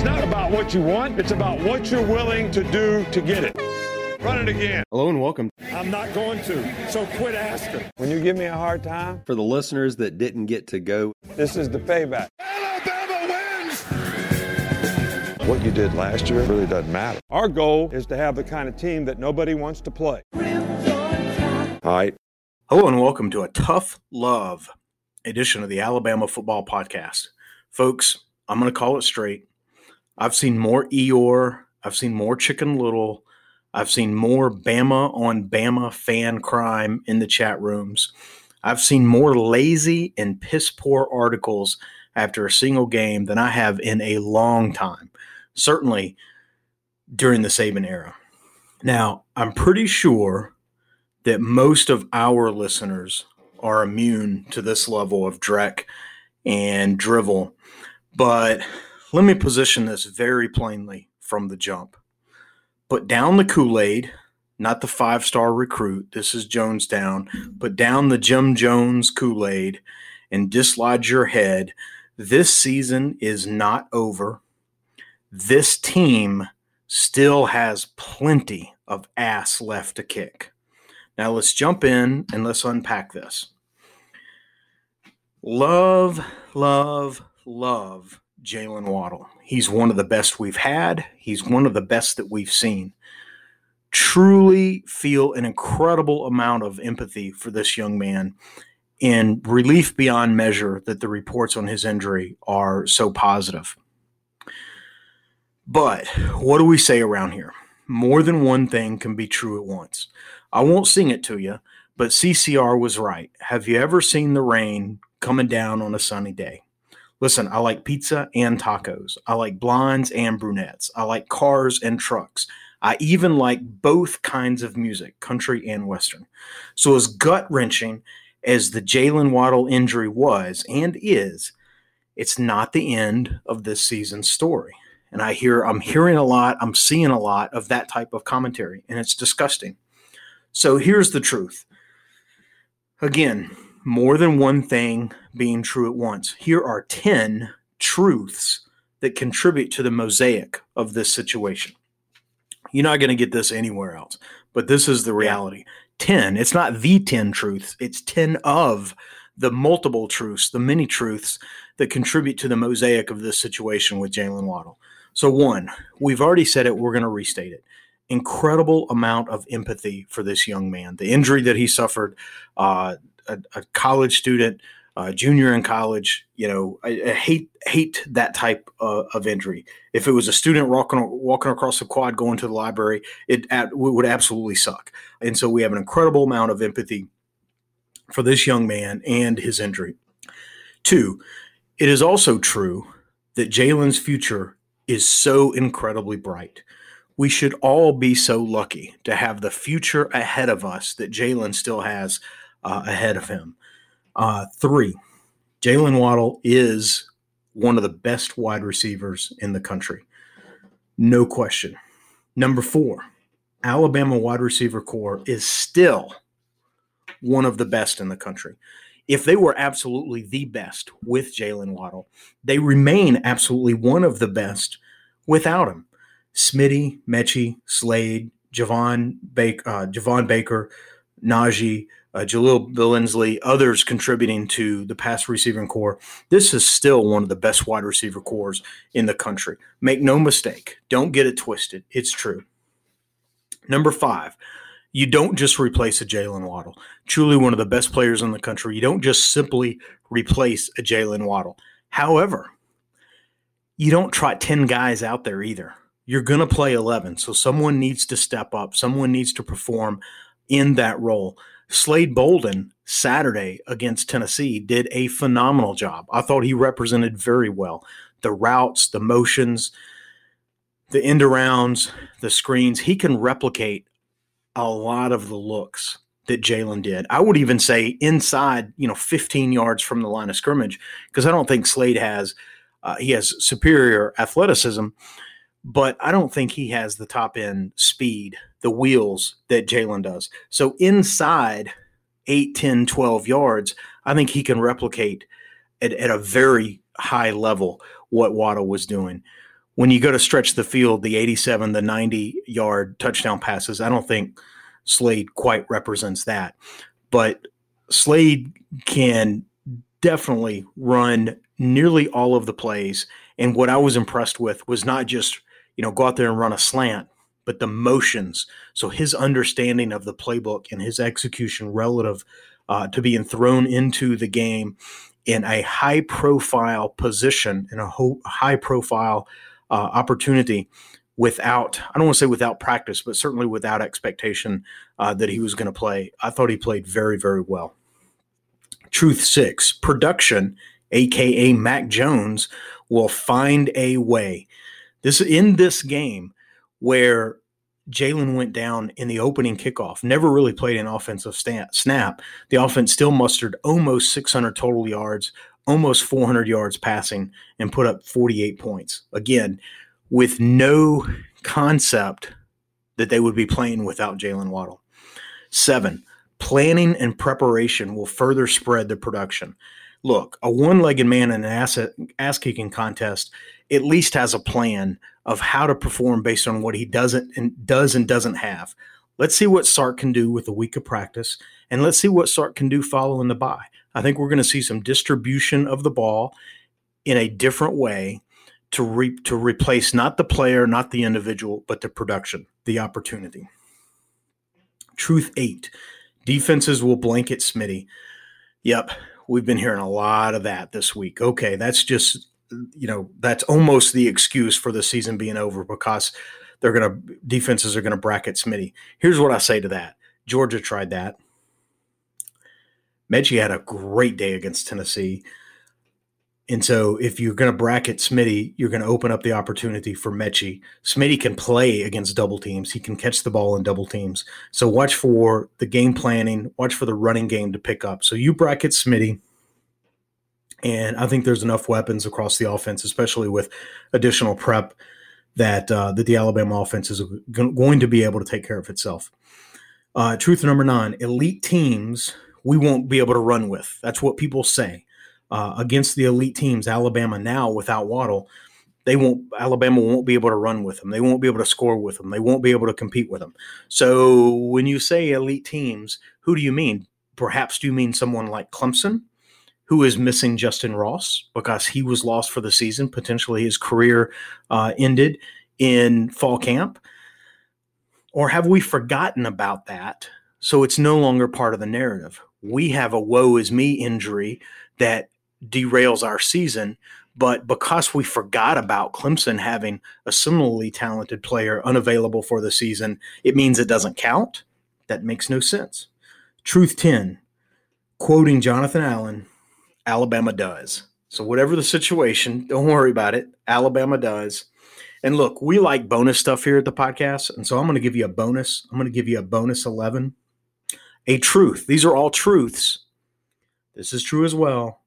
It's not about what you want, it's about what you're willing to do to get it. Run it again. Hello and welcome. I'm not going to, so quit asking. When you give me a hard time, For the listeners that didn't get to go, this is the payback. Alabama wins! What you did last year really doesn't matter. Our goal is to have the kind of team that nobody wants to play. All right. Hello and welcome to a tough love edition of the Alabama Football Podcast. Folks, I'm going to call it straight. I've seen more Eeyore. I've seen more Chicken Little. I've seen more Bama on Bama fan crime in the chat rooms. I've seen more lazy and piss poor articles after a single game than I have in a long time, certainly during the Saban era. Now, I'm pretty sure that most of our listeners are immune to this level of dreck and drivel. But let me position this very plainly from the jump. Put down the Kool Aid, not the five star recruit. This is Jonestown. Put down the Jim Jones Kool Aid and dislodge your head. This season is not over. This team still has plenty of ass left to kick. Now let's jump in and let's unpack this. Love, love, love Jaylen Waddle. He's one of the best we've had. He's one of the best that we've seen. Truly feel an incredible amount of empathy for this young man and relief beyond measure that the reports on his injury are so positive. But what do we say around here? More than one thing can be true at once. I won't sing it to you, but CCR was right. Have you ever seen the rain coming down on a sunny day? Listen, I like pizza and tacos. I like blondes and brunettes. I like cars and trucks. I even like both kinds of music, country and western. So, as gut wrenching as the Jaylen Waddle injury was and is, it's not the end of this season's story. And I hear, I'm hearing a lot, I'm seeing a lot of that type of commentary, and it's disgusting. So, here's the truth. Again, more than one thing being true at once. Here are 10 truths that contribute to the mosaic of this situation. You're not going to get this anywhere else, but this is the reality. 10, it's not the 10 truths, it's 10 of the multiple truths, the many truths that contribute to the mosaic of this situation with Jaylen Waddle. So, one, we've already said it, we're going to restate it incredible amount of empathy for this young man. The injury that he suffered, uh, a, a, college student, uh, junior in college, you know, I, I hate hate that type of injury. If it was a student walking walking across the quad going to the library, it, it would absolutely suck. And so we have an incredible amount of empathy for this young man and his injury. Two, it is also true that Jaylen's future is so incredibly bright we should all be so lucky to have the future ahead of us that Jaylen still has uh, ahead of him. Uh, three, Jaylen Waddle is one of the best wide receivers in the country. No question. Number four, Alabama wide receiver corps is still one of the best in the country. If they were absolutely the best with Jaylen Waddle, they remain absolutely one of the best without him. Smitty, Metchie, Slade, Javon, Baker, uh, Javon Baker, Najee, uh, Jahleel Billingsley, others contributing to the pass receiving corps. This is still one of the best wide receiver cores in the country. Make no mistake. Don't get it twisted. It's true. Number five, you don't just replace a Jaylen Waddle. Truly one of the best players in the country. You don't just simply replace a Jaylen Waddle. However, you don't trot 10 guys out there either. You're going to play 11. So someone needs to step up, someone needs to perform in that role. Slade Bolden Saturday against Tennessee did a phenomenal job. I thought he represented very well the routes, the motions, the end arounds, the screens. He can replicate a lot of the looks that Jaylen did. I would even say inside, you know, 15 yards from the line of scrimmage, because I don't think Slade has uh, he has superior athleticism, but I don't think he has the top end speed, the wheels that Jaylen does. So inside 8, 10, 12 yards, I think he can replicate at, at a very high level what Waddle was doing. When you go to stretch the field, the 87, the 90 yard touchdown passes, I don't think Slade quite represents that. But Slade can definitely run nearly all of the plays. And what I was impressed with was not just you know, go out there and run a slant, but the motions. So his understanding of the playbook and his execution relative uh, to being thrown into the game in a high profile position, in a ho- high profile uh, opportunity without, I don't want to say without practice, but certainly without expectation uh, that he was going to play. I thought he played very, very well. Truth six, production, aka Mac Jones, will find a way. This in this game where Jaylen went down in the opening kickoff, never really played an offensive snap. The offense still mustered almost 600 total yards, almost 400 yards passing, and put up 48 points. Again, with no concept that they would be playing without Jaylen Waddle. Seven, planning and preparation will further spread the production. Look, a one legged man in an ass kicking contest at least has a plan of how to perform based on what he doesn't and does and doesn't have. Let's see what Sark can do with a week of practice, and let's see what Sark can do following the bye. I think we're going to see some distribution of the ball in a different way to re- to replace not the player, not the individual, but the production, the opportunity. Truth eight: defenses will blanket Smitty. Yep, we've been hearing a lot of that this week. Okay, that's just you know that's almost the excuse for the season being over because they're going to defenses are going to bracket Smitty. Here's what I say to that: Georgia tried that. Metchie had a great day against Tennessee. And so, if you're going to bracket Smitty, you're going to open up the opportunity for Metchie. Smitty can play against double teams. He can catch the ball in double teams. So, watch for the game planning, watch for the running game to pick up. So, you bracket Smitty and I think there's enough weapons across the offense, especially with additional prep, that uh, that the Alabama offense is going to be able to take care of itself. Uh, truth number nine: elite teams we won't be able to run with. That's what people say uh, against the elite teams. Alabama now without Waddle, they won't. Alabama won't be able to run with them. They won't be able to score with them. They won't be able to compete with them. So when you say elite teams, who do you mean? Perhaps do you mean someone like Clemson? Who is missing Justyn Ross because he was lost for the season. Potentially his career uh, ended in fall camp. Or have we forgotten about that? So it's no longer part of the narrative. We have a woe is me injury that derails our season. But because we forgot about Clemson having a similarly talented player unavailable for the season, it means it doesn't count. That makes no sense. Truth 10, quoting Jonathan Allen, Alabama does. So, whatever the situation, don't worry about it. Alabama does. And look, we like bonus stuff here at the podcast. And so I'm going to give you a bonus. I'm going to give you a bonus 11. A truth. These are all truths. This is true as well.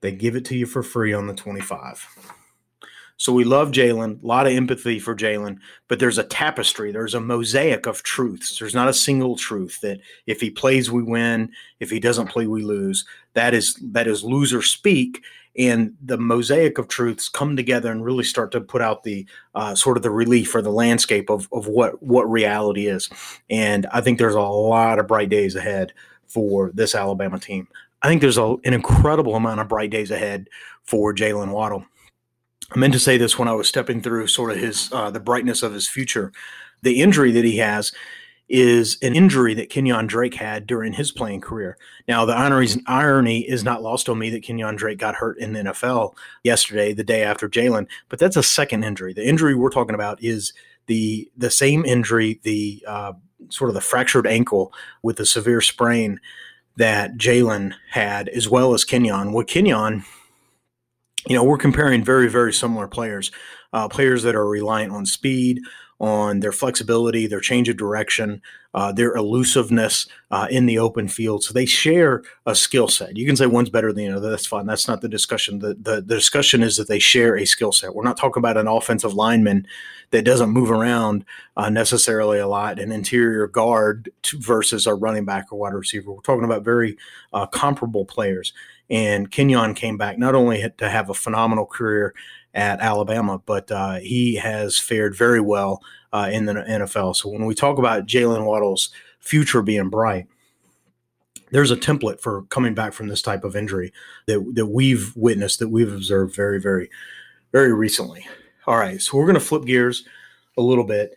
They give it to you for free on the 25. So we love Jaylen, a lot of empathy for Jaylen, but there's a tapestry, there's a mosaic of truths. There's not a single truth that if he plays, we win. If he doesn't play, we lose. That is that is loser speak, and the mosaic of truths come together and really start to put out the uh, sort of the relief or the landscape of, of what what reality is. And I think there's a lot of bright days ahead for this Alabama team. I think there's a, an incredible amount of bright days ahead for Jaylen Waddle. I meant to say this when I was stepping through sort of his uh, the brightness of his future. The injury that he has is an injury that Kenyon Drake had during his playing career. Now, the irony is not lost on me that Kenyon Drake got hurt in the NFL yesterday, the day after Jaylen, but that's a second injury. The injury we're talking about is the the same injury, the uh, sort of the fractured ankle with the severe sprain that Jaylen had, as well as Kenyon. What Kenyon, you know, we're comparing very, very similar players, uh, players that are reliant on speed, on their flexibility, their change of direction, uh, their elusiveness uh, in the open field. So they share a skill set. You can say one's better than the other. That's fine. That's not the discussion. The, the, the discussion is that they share a skill set. We're not talking about an offensive lineman that doesn't move around uh, necessarily a lot, an interior guard versus a running back or wide receiver. We're talking about very uh, comparable players. And Kenyon came back not only to have a phenomenal career at Alabama, but uh, he has fared very well uh, in the NFL. So when we talk about Jaylen Waddle's future being bright, there's a template for coming back from this type of injury that, that we've witnessed, that we've observed very, very, very recently. All right, so we're going to flip gears a little bit.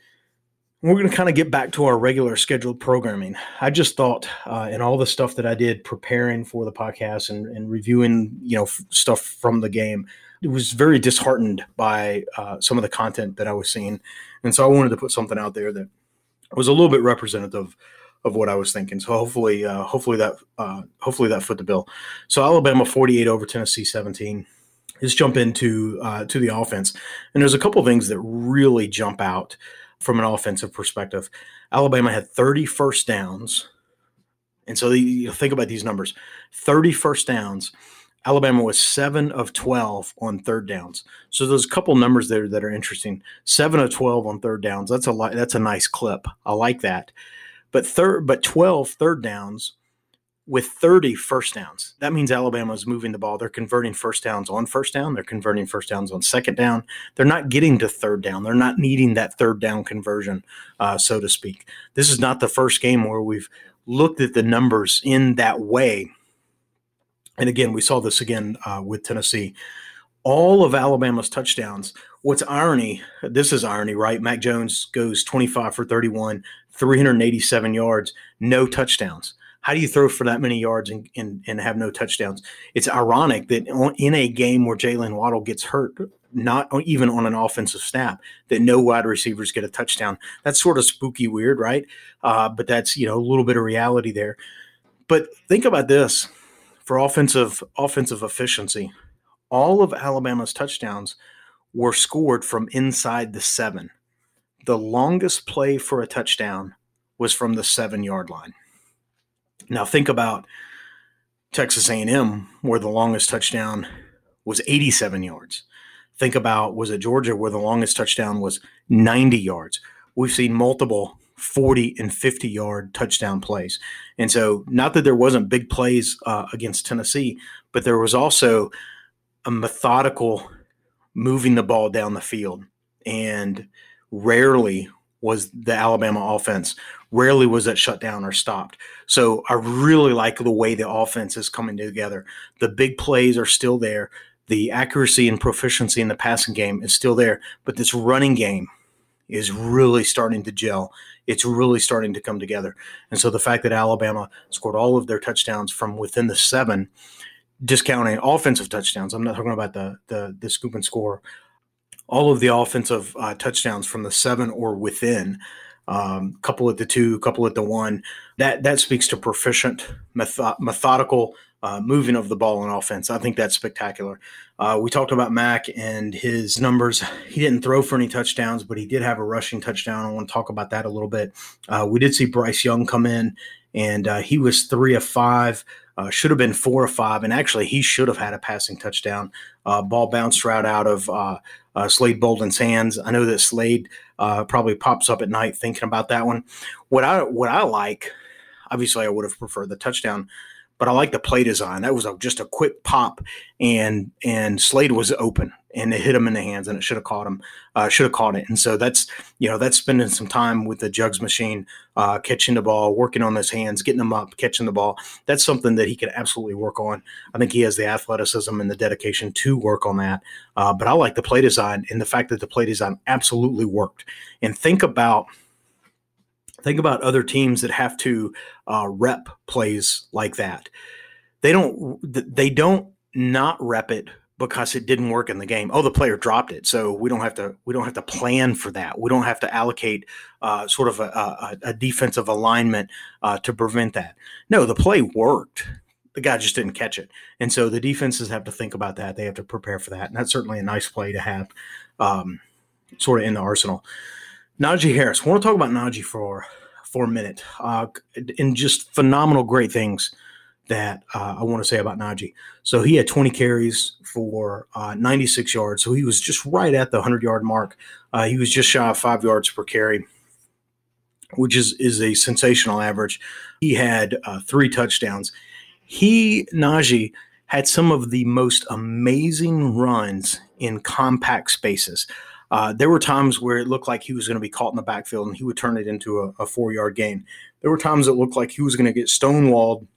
We're going to kind of get back to our regular scheduled programming. I just thought, uh, in all the stuff that I did preparing for the podcast and, and reviewing, you know, f- stuff from the game, it was very disheartened by uh, some of the content that I was seeing, and so I wanted to put something out there that was a little bit representative of what I was thinking. So hopefully, uh, hopefully that uh, hopefully that foot the bill. So Alabama forty eight over Tennessee seventeen. Let's jump into uh, to the offense, and there's a couple things that really jump out from an offensive perspective. Alabama had 30 first downs, and so you think about these numbers: 30 first downs Alabama was seven of 12 on third downs. So there's a couple numbers there that are interesting. Seven of 12 on third downs. That's a lot. That's a nice clip. I like that. But third, but 12 third downs with 30 first downs. That means Alabama is moving the ball. They're converting first downs on first down. They're converting first downs on second down. They're not getting to third down. They're not needing that third down conversion, uh, so to speak. This is not the first game where we've looked at the numbers in that way and again, we saw this again uh, with Tennessee. All of Alabama's touchdowns. What's irony? This is irony, right? Mac Jones goes 25 for 31, 387 yards, no touchdowns. How do you throw for that many yards and, and, and have no touchdowns? It's ironic that in a game where Jaylen Waddle gets hurt, not even on an offensive snap, that no wide receivers get a touchdown. That's sort of spooky, weird, right? Uh, but that's you know a little bit of reality there. But think about this: for offensive offensive efficiency. All of Alabama's touchdowns were scored from inside the 7. The longest play for a touchdown was from the 7-yard line. Now think about Texas A&M where the longest touchdown was 87 yards. Think about was it Georgia where the longest touchdown was 90 yards. We've seen multiple 40 and 50 yard touchdown plays. And so, not that there wasn't big plays uh, against Tennessee, but there was also a methodical moving the ball down the field. And rarely was the Alabama offense, rarely was that shut down or stopped. So, I really like the way the offense is coming together. The big plays are still there. The accuracy and proficiency in the passing game is still there, but this running game is really starting to gel it's really starting to come together. And so the fact that Alabama scored all of their touchdowns from within the seven, discounting offensive touchdowns, I'm not talking about the the, the scoop and score, all of the offensive uh, touchdowns from the seven or within. Um, couple at the two, couple at the one. That that speaks to proficient, method, methodical uh, moving of the ball in offense. I think that's spectacular. Uh, we talked about Mac and his numbers. He didn't throw for any touchdowns, but he did have a rushing touchdown. I want to talk about that a little bit. Uh, we did see Bryce Young come in, and uh, he was three of five. Uh, should have been four or five, and actually he should have had a passing touchdown. Uh, ball bounced right out of uh, uh, Slade Bolden's hands. I know that Slade uh, probably pops up at night thinking about that one. What I what I like, obviously, I would have preferred the touchdown but I like the play design. That was a, just a quick pop, and and Slade was open, and it hit him in the hands, and it should have caught him, uh, should have caught it. And so that's you know that's spending some time with the jugs machine, uh, catching the ball, working on those hands, getting them up, catching the ball. That's something that he can absolutely work on. I think he has the athleticism and the dedication to work on that. Uh, but I like the play design and the fact that the play design absolutely worked. And think about Think about other teams that have to uh, rep plays like that. They don't. They don't not rep it because it didn't work in the game. Oh, the player dropped it, so we don't have to. We don't have to plan for that. We don't have to allocate uh, sort of a, a, a defensive alignment uh, to prevent that. No, the play worked. The guy just didn't catch it, and so the defenses have to think about that. They have to prepare for that, and that's certainly a nice play to have, um, sort of in the arsenal. Najee Harris. I want to talk about Najee for for a minute, uh, and just phenomenal, great things that uh, I want to say about Najee. So he had 20 carries for uh, 96 yards, so he was just right at the 100 yard mark. Uh, he was just shy of five yards per carry, which is is a sensational average. He had uh, three touchdowns. He Najee had some of the most amazing runs in compact spaces. Uh, there were times where it looked like he was going to be caught in the backfield and he would turn it into a, a four yard gain. There were times it looked like he was going to get stonewalled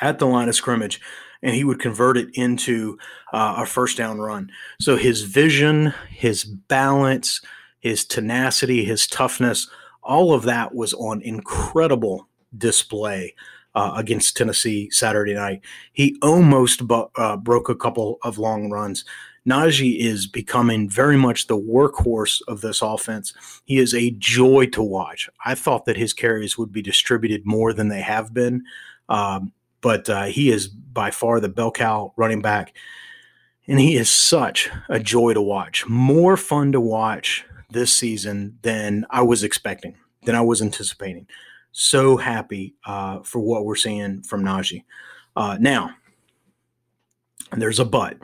at the line of scrimmage and he would convert it into uh, a first down run. So his vision, his balance, his tenacity, his toughness, all of that was on incredible display. Uh, against Tennessee Saturday night, he almost bu- uh, broke a couple of long runs. Najee is becoming very much the workhorse of this offense. He is a joy to watch. I thought that his carries would be distributed more than they have been, um, but uh, he is by far the bell cow running back, and he is such a joy to watch. More fun to watch this season than I was expecting, than I was anticipating. So happy uh, for what we're seeing from Najee. Uh, now, there's a but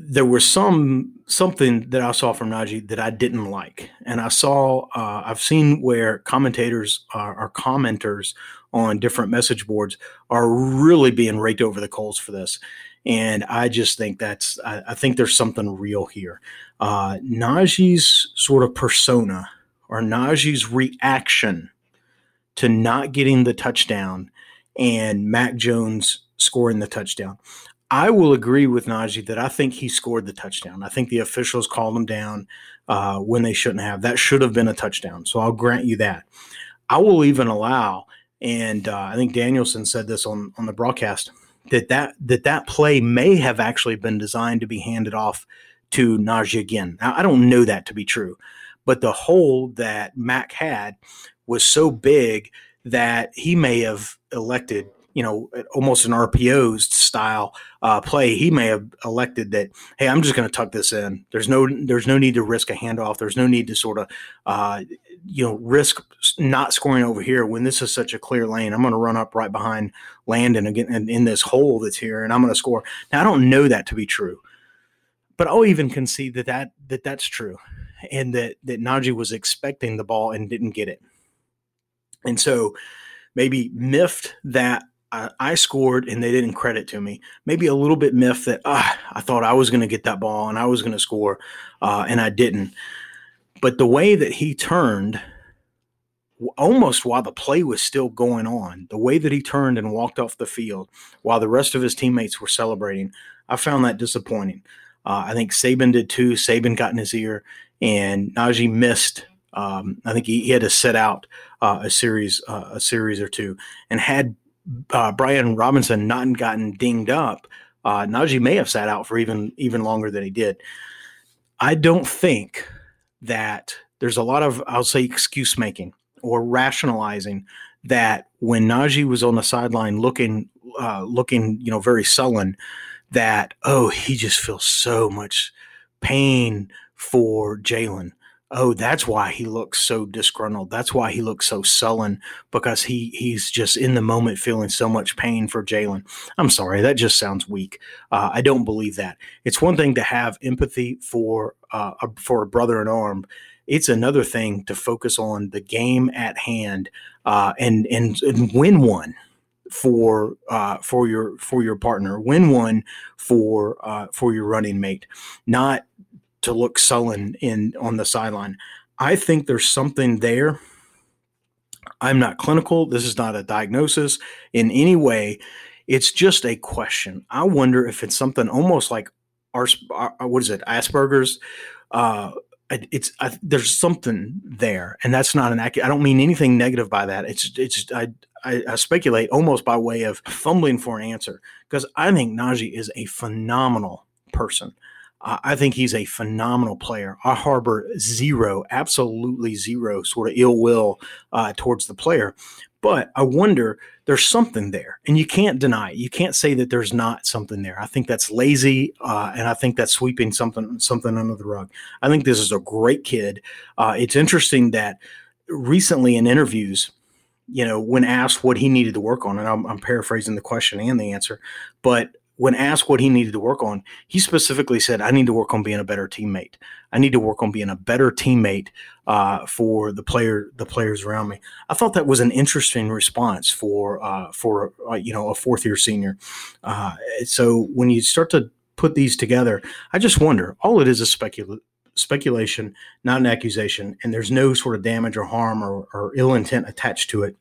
there was some something that I saw from Najee that I didn't like, and I saw uh, I've seen where commentators are, are, commenters on different message boards are really being raked over the coals for this, and I just think that's I, I think there's something real here. Uh, Najee's sort of persona or Najee's reaction to not getting the touchdown and Mac Jones scoring the touchdown. I will agree with Najee that I think he scored the touchdown. I think the officials called him down uh, when they shouldn't have. That should have been a touchdown. So I'll grant you that. I will even allow, and uh, I think Danielson said this on on the broadcast that that that that play may have actually been designed to be handed off to Najee again. Now I don't know that to be true, but the hole that Mac had was so big that he may have elected you know, almost an RPO style uh, play, he may have elected that, hey, I'm just going to tuck this in. There's no there's no need to risk a handoff. There's no need to sort of, uh, you know, risk not scoring over here when this is such a clear lane. I'm going to run up right behind Landon again in, in this hole that's here, and I'm going to score. Now I don't know that to be true, but I'll even concede that that that that's true, and that that Najee was expecting the ball and didn't get it, and so maybe miffed that I, scored and they didn't credit to me. Maybe a little bit miffed that ah, I thought I was going to get that ball and I was going to score, uh, and I didn't. But the way that he turned, almost while the play was still going on, the way that he turned and walked off the field while the rest of his teammates were celebrating, I found that disappointing. Uh, I think Saban did too. Saban got in his ear, and Najee missed. Um, I think he, he, had to set out uh, a series, uh, a series or two, and had uh, Brian Robinson not gotten dinged up, uh, Najee may have sat out for even even longer than he did. I don't think that there's a lot of I'll say excuse making or rationalizing that when Najee was on the sideline looking uh, looking you know very sullen, that oh he just feels so much pain for Jaylen oh, that's why he looks so disgruntled. That's why he looks so sullen because he he's just in the moment feeling so much pain for Jaylen. I'm sorry, that just sounds weak. Uh, I don't believe that. It's one thing to have empathy for uh, a, for a brother in arm. It's another thing to focus on the game at hand uh, and, and and win one. for uh, for your for your partner, win one for uh, for your running mate, not to look sullen in on the sideline. I think there's something there. I'm not clinical. This is not a diagnosis in any way. It's just a question. I wonder if it's something almost like our, our what is it, Asperger's. Uh, it's I, there's something there, and that's not an. I don't mean anything negative by that. It's it's I, I, I speculate almost by way of fumbling for an answer because I think Najee is a phenomenal person. I think he's a phenomenal player. I harbor zero, absolutely zero sort of ill will uh, towards the player. But I wonder, there's something there, and you can't deny it. You can't say that there's not something there. I think that's lazy, uh, and I think that's sweeping something something under the rug. I think this is a great kid. Uh, it's interesting that recently in interviews, you know, when asked what he needed to work on, and I'm, I'm paraphrasing the question and the answer, but when asked what he needed to work on, he specifically said, "I need to work on being a better teammate. I need to work on being a better teammate uh, for the player, the players around me." I thought that was an interesting response for uh, for uh, you know a fourth year senior. Uh, so when you start to put these together, I just wonder. All it is is specula- speculation, not an accusation, and there's no sort of damage or harm or, or ill intent attached to it.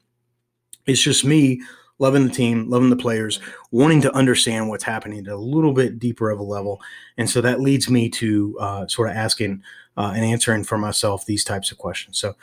It's just me loving the team, loving the players, wanting to understand what's happening at a little bit deeper of a level. And so that leads me to uh, sort of asking uh, and answering for myself these types of questions. So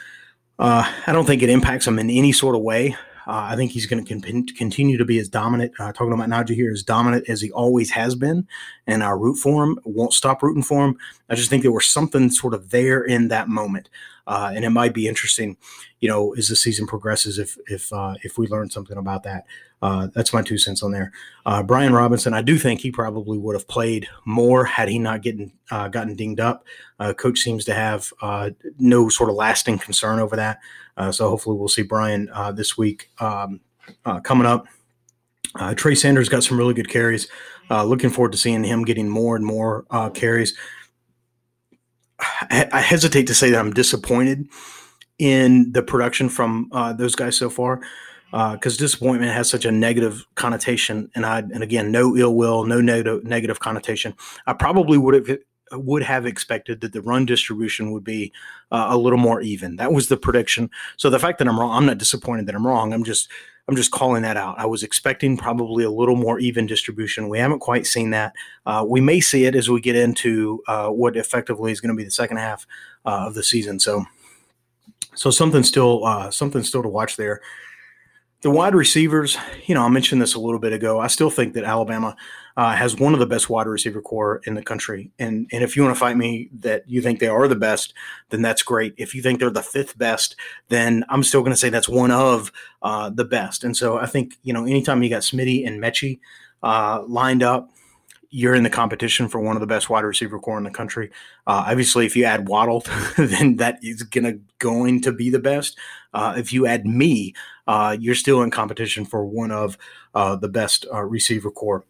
uh, I don't think it impacts him in any sort of way. Uh, I think he's going to continue to be as dominant. Uh, talking about Najee here, as dominant as he always has been, and I root for him. Won't stop rooting for him. I just think there was something sort of there in that moment, uh, and it might be interesting, you know, as the season progresses, if if uh, if we learn something about that. Uh, that's my two cents on there. Uh, Brian Robinson, I do think he probably would have played more had he not getting uh, gotten dinged up. Uh, coach seems to have no sort of lasting concern over that. So hopefully we'll see Brian this week um, coming up. Trey Sanders got some really good carries. looking forward to seeing him getting more and more carries. I, hesitate to say that I'm disappointed in the production from those guys so far because uh, disappointment has such a negative connotation, and I and again, no ill will, no negative negative connotation. I probably would have would have expected that the run distribution would be uh, a little more even. That was the prediction. So the fact that I'm wrong, I'm not disappointed that I'm wrong. I'm just I'm just calling that out. I was expecting probably a little more even distribution. We haven't quite seen that. Uh, we may see it as we get into uh, what effectively is going to be the second half uh, of the season. So, so something still uh, something still to watch there. The wide receivers, you know, I mentioned this a little bit ago. I still think that Alabama uh, has one of the best wide receiver corps in the country. And and if you want to fight me that you think they are the best, then that's great. If you think they're the fifth best, then I'm still going to say that's one of uh, the best. And so I think you know, anytime you got Smitty and Metchie uh, lined up, you're in the competition for one of the best wide receiver corps in the country. Uh, obviously, if you add Waddle, then that is gonna going to be the best. Uh, if you add me, uh, you're still in competition for one of the best receiver corps.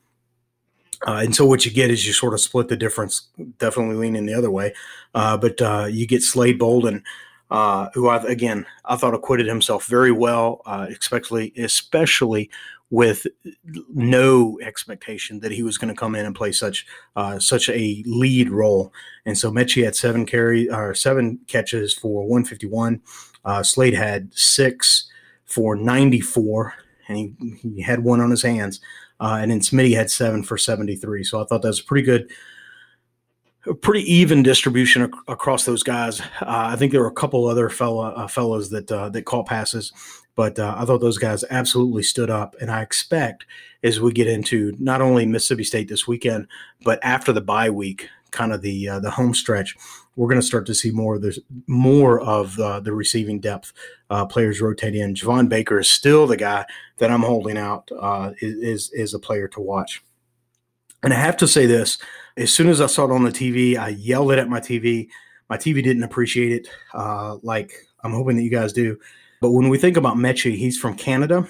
Uh, and so what you get is you sort of split the difference, definitely leaning the other way. but you get Slade Bolden, who I again I thought acquitted himself very well, especially especially with no expectation that he was going to come in and play such uh, such a lead role. And so Metchie had seven carry or seven catches for 151. Uh, Slade had six for 94, and he, he had one on his hands. Uh, and then Smitty had seven for 73. So I thought that was a pretty good pretty even distribution ac- across those guys. Uh, I think there were a couple other fella, uh, fellows that uh, that caught passes, but uh, I thought those guys absolutely stood up. And I expect as we get into not only Mississippi State this weekend, but after the bye week, kind of the uh, the home stretch, we're going to start to see more of the more of uh, the receiving depth players rotate in. Javon Baker is still the guy that I'm holding out is is a player to watch. And I have to say this as soon as I saw it on the TV, I yelled it at my TV. My TV didn't appreciate it uh, like I'm hoping that you guys do. But when we think about Metchie, he's from Canada,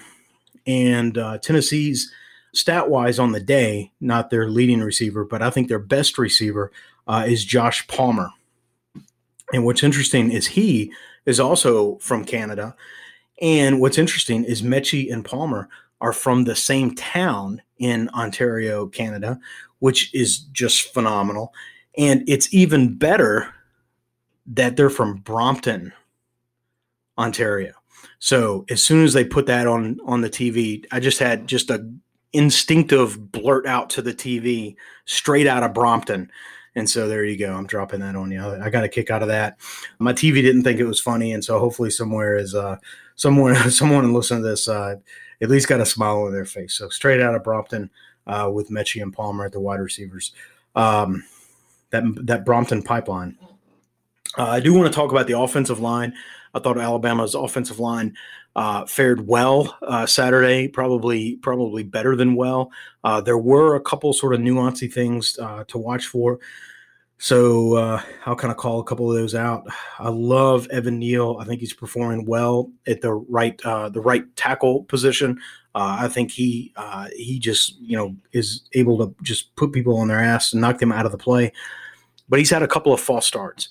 and uh, Tennessee's stat wise on the day, not their leading receiver, but I think their best receiver uh, is Josh Palmer. And what's interesting is he is also from Canada. And what's interesting is Metchie and Palmer are from the same town in Ontario, Canada, which is just phenomenal. And it's even better that they're from Brampton, Ontario. So as soon as they put that on on the TV, I just had just a instinctive blurt out to the TV straight out of Brampton. And so there you go. I'm dropping that on you. I got a kick out of that. My TV didn't think it was funny, and so hopefully somewhere is uh, someone someone listening to this uh, at least got a smile on their face. So straight out of Brampton uh, with Metchie and Palmer at the wide receivers. Um, that that Brampton pipeline. Uh, I do want to talk about the offensive line. I thought Alabama's offensive line uh, fared well uh, Saturday, probably probably better than well. Uh, there were a couple sort of nuancy things uh, to watch for. So uh, I'll kind of call a couple of those out. I love Evan Neal. I think he's performing well at the right uh, the right tackle position. I think he he just you know is able to just put people on their ass and knock them out of the play. But he's had a couple of false starts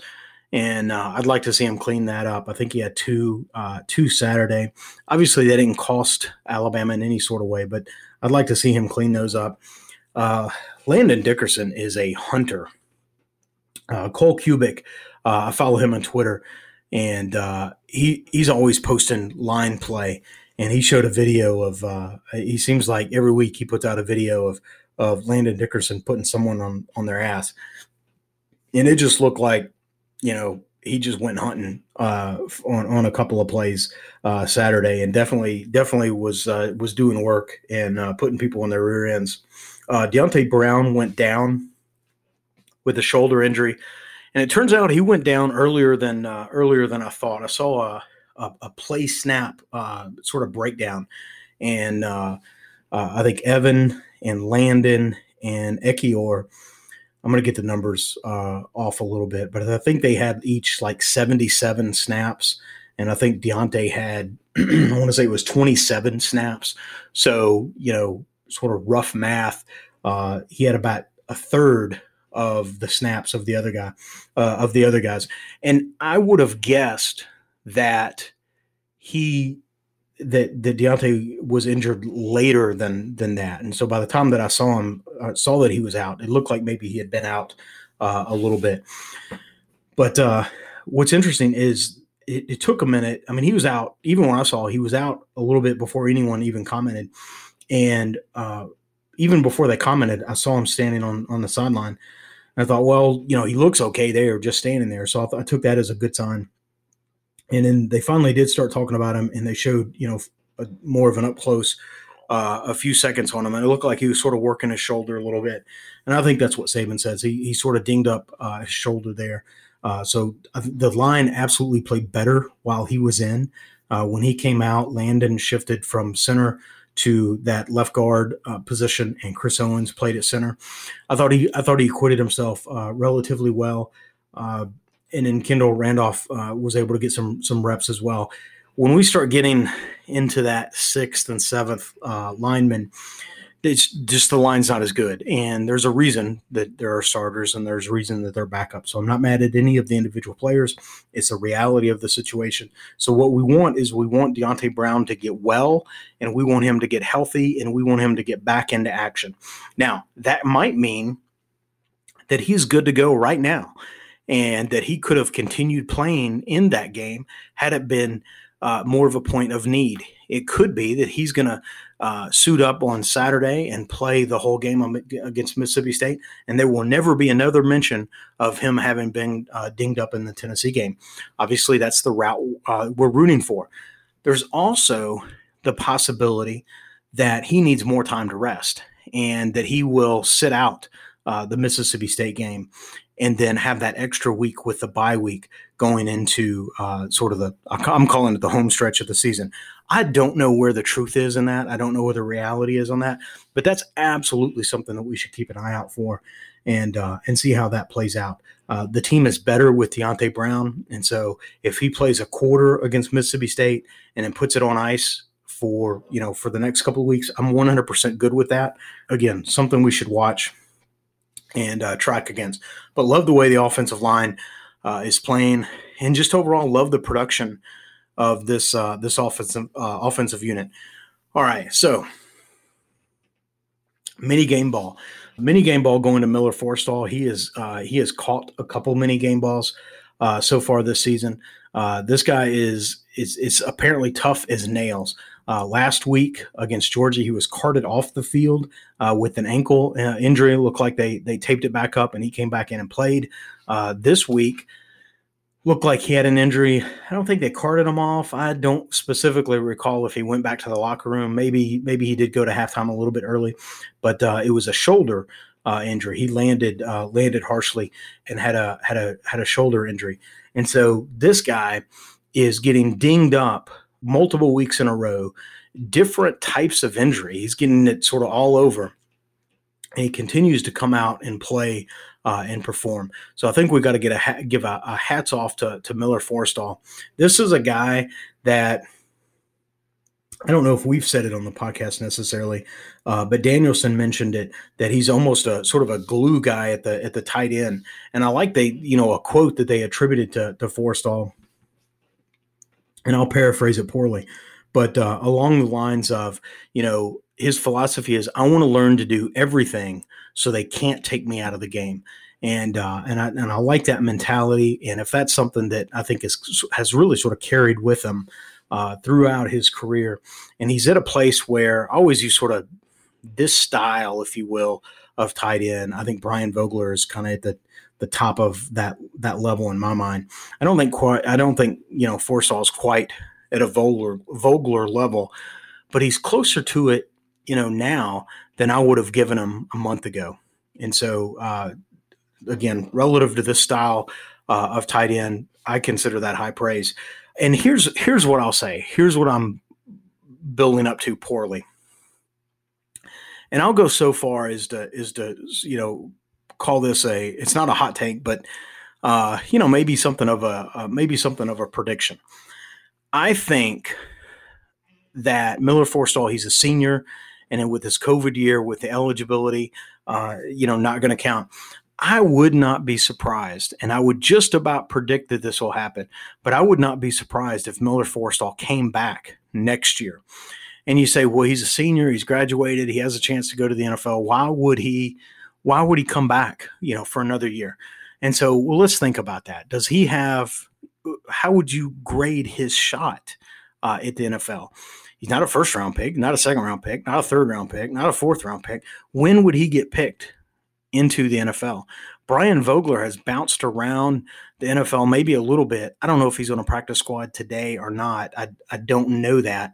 and uh, I'd like to see him clean that up. I think he had two uh, two Saturday. Obviously, that didn't cost Alabama in any sort of way, but I'd like to see him clean those up. Uh, Landon Dickerson is a hunter. Uh, Cole Cubelic, uh, I follow him on Twitter, and uh, he he's always posting line play. And he showed a video of. he seems like every week he puts out a video of of Landon Dickerson putting someone on on their ass, and it just looked like you know, he just went hunting uh, on on a couple of plays uh, Saturday, and definitely definitely was uh, was doing work and uh, putting people on their rear ends. Uh, Deonte Brown went down with a shoulder injury, and it turns out he went down earlier than uh, earlier than I thought. I saw a a, a play snap sort of breakdown, and I think Evan and Landon and Ekiyor – I'm going to get the numbers uh, off a little bit, but I think they had each like 77 snaps. And I think Deonte had, I want to say it was 27 snaps. So, you know, sort of rough math. Uh, he had about a third of the snaps of the other guy, uh, of the other guys. And I would have guessed that he that that Deonte was injured later than than that, and so by the time that I saw him, uh, saw that he was out, it looked like maybe he had been out uh, a little bit. But uh, what's interesting is it, it, took a minute. I mean, he was out even when I saw he was out a little bit before anyone even commented, and uh, even before they commented, I saw him standing on on the sideline. I thought, well, you know, he looks okay there, just standing there. So I, th- I took that as a good sign and then they finally did start talking about him, and they showed you know a, more of an up close. Uh, a few seconds on him, and it looked like he was sort of working his shoulder a little bit. And I think that's what Saban says. He, he sort of dinged up uh, his shoulder there. Uh, so the line absolutely played better while he was in. Uh, when he came out, Landon shifted from center to that left guard uh, position, and Chris Owens played at center. I thought he I thought he acquitted himself uh, relatively well and then Kendall Randolph uh, was able to get some some reps as well. When we start getting into that sixth and seventh uh, lineman, it's just the line's not as good, and there's a reason that there are starters, and there's a reason that they're backup. So I'm not mad at any of the individual players. It's a reality of the situation. So what we want is we want Deonte Brown to get well, and we want him to get healthy, and we want him to get back into action. Now that might mean that he's good to go right now and that he could have continued playing in that game had it been uh, more of a point of need. It could be that he's going to uh, suit up on Saturday and play the whole game against Mississippi State, and there will never be another mention of him having been uh, dinged up in the Tennessee game. Obviously, that's the route uh, we're rooting for. There's also the possibility that he needs more time to rest and that he will sit out uh, the Mississippi State game and then have that extra week with the bye week going into uh, sort of the I'm calling it the home stretch of the season. I don't know where the truth is in that. I don't know where the reality is on that, but that's absolutely something that we should keep an eye out for and uh, and see how that plays out. Uh, the team is better with Deonte Brown, and so if he plays a quarter against Mississippi State and then puts it on ice for you know for the next couple of weeks, I'm 100% good with that. Again, something we should watch and uh, track against. But love the way the offensive line uh, is playing, and just overall love the production of this uh, this offensive uh, offensive unit. All right, so Mini game ball, mini game ball going to Miller Forristall. He is uh, he has caught a couple mini game balls uh, so far this season. This guy is is is apparently tough as nails. Uh, last week against Georgia, he was carted off the field uh, with an ankle uh, injury. It looked like they they taped it back up, and he came back in and played. Uh, this week, looked like he had an injury. I don't think they carted him off. I don't specifically recall if he went back to the locker room. Maybe maybe he did go to halftime a little bit early, but uh, it was a shoulder uh, injury. He landed uh, landed harshly and had a had a had a shoulder injury, and so this guy is getting dinged up multiple weeks in a row, different types of injury. He's getting it sort of all over. And he continues to come out and play uh, and perform. So I think we got to get a ha- give a, a, hats off to, to Miller Forristall. This is a guy that I don't know if we've said it on the podcast necessarily, uh, but Danielson mentioned it that he's almost a sort of a glue guy at the at the tight end. And I like they you know a quote that they attributed to to Forristall and I'll paraphrase it poorly, but uh, along the lines of, you know, his philosophy is, I want to learn to do everything so they can't take me out of the game. And uh, and I and I like that mentality. And if that's something that I think is has really sort of carried with him uh, throughout his career, and he's at a place where I always use sort of this style, if you will, of tight end. I think Brian Vogler is kind of at the the top of that that level in my mind. I don't think quite. I don't think you know Forristall's quite at a Vogler Vogler level, but he's closer to it, you know, now than I would have given him a month ago. And so, uh, again, relative to this style uh, of tight end, I consider that high praise. And here's here's what I'll say. Here's what I'm building up to poorly. And I'll go so far as to is to you know call this a it's not a hot take, but uh, you know maybe something of a uh, maybe something of a prediction. I think that Miller Forristall he's a senior, and with his COVID year, with the eligibility, uh, you know, not going to count. I would not be surprised, and I would just about predict that this will happen, but I would not be surprised if Miller Forristall came back next year. And you say, well, he's a senior, he's graduated, he has a chance to go to the NFL. Why would he why would he come back, you know, for another year? And so, well, let's think about that. Does he have, how would you grade his shot uh, at the NFL? He's not a first round pick, not a second round pick, not a third round pick, not a fourth round pick. When would he get picked into the NFL? Brian Vogler has bounced around the NFL maybe a little bit. I don't know if he's on a practice squad today or not. I, I don't know that.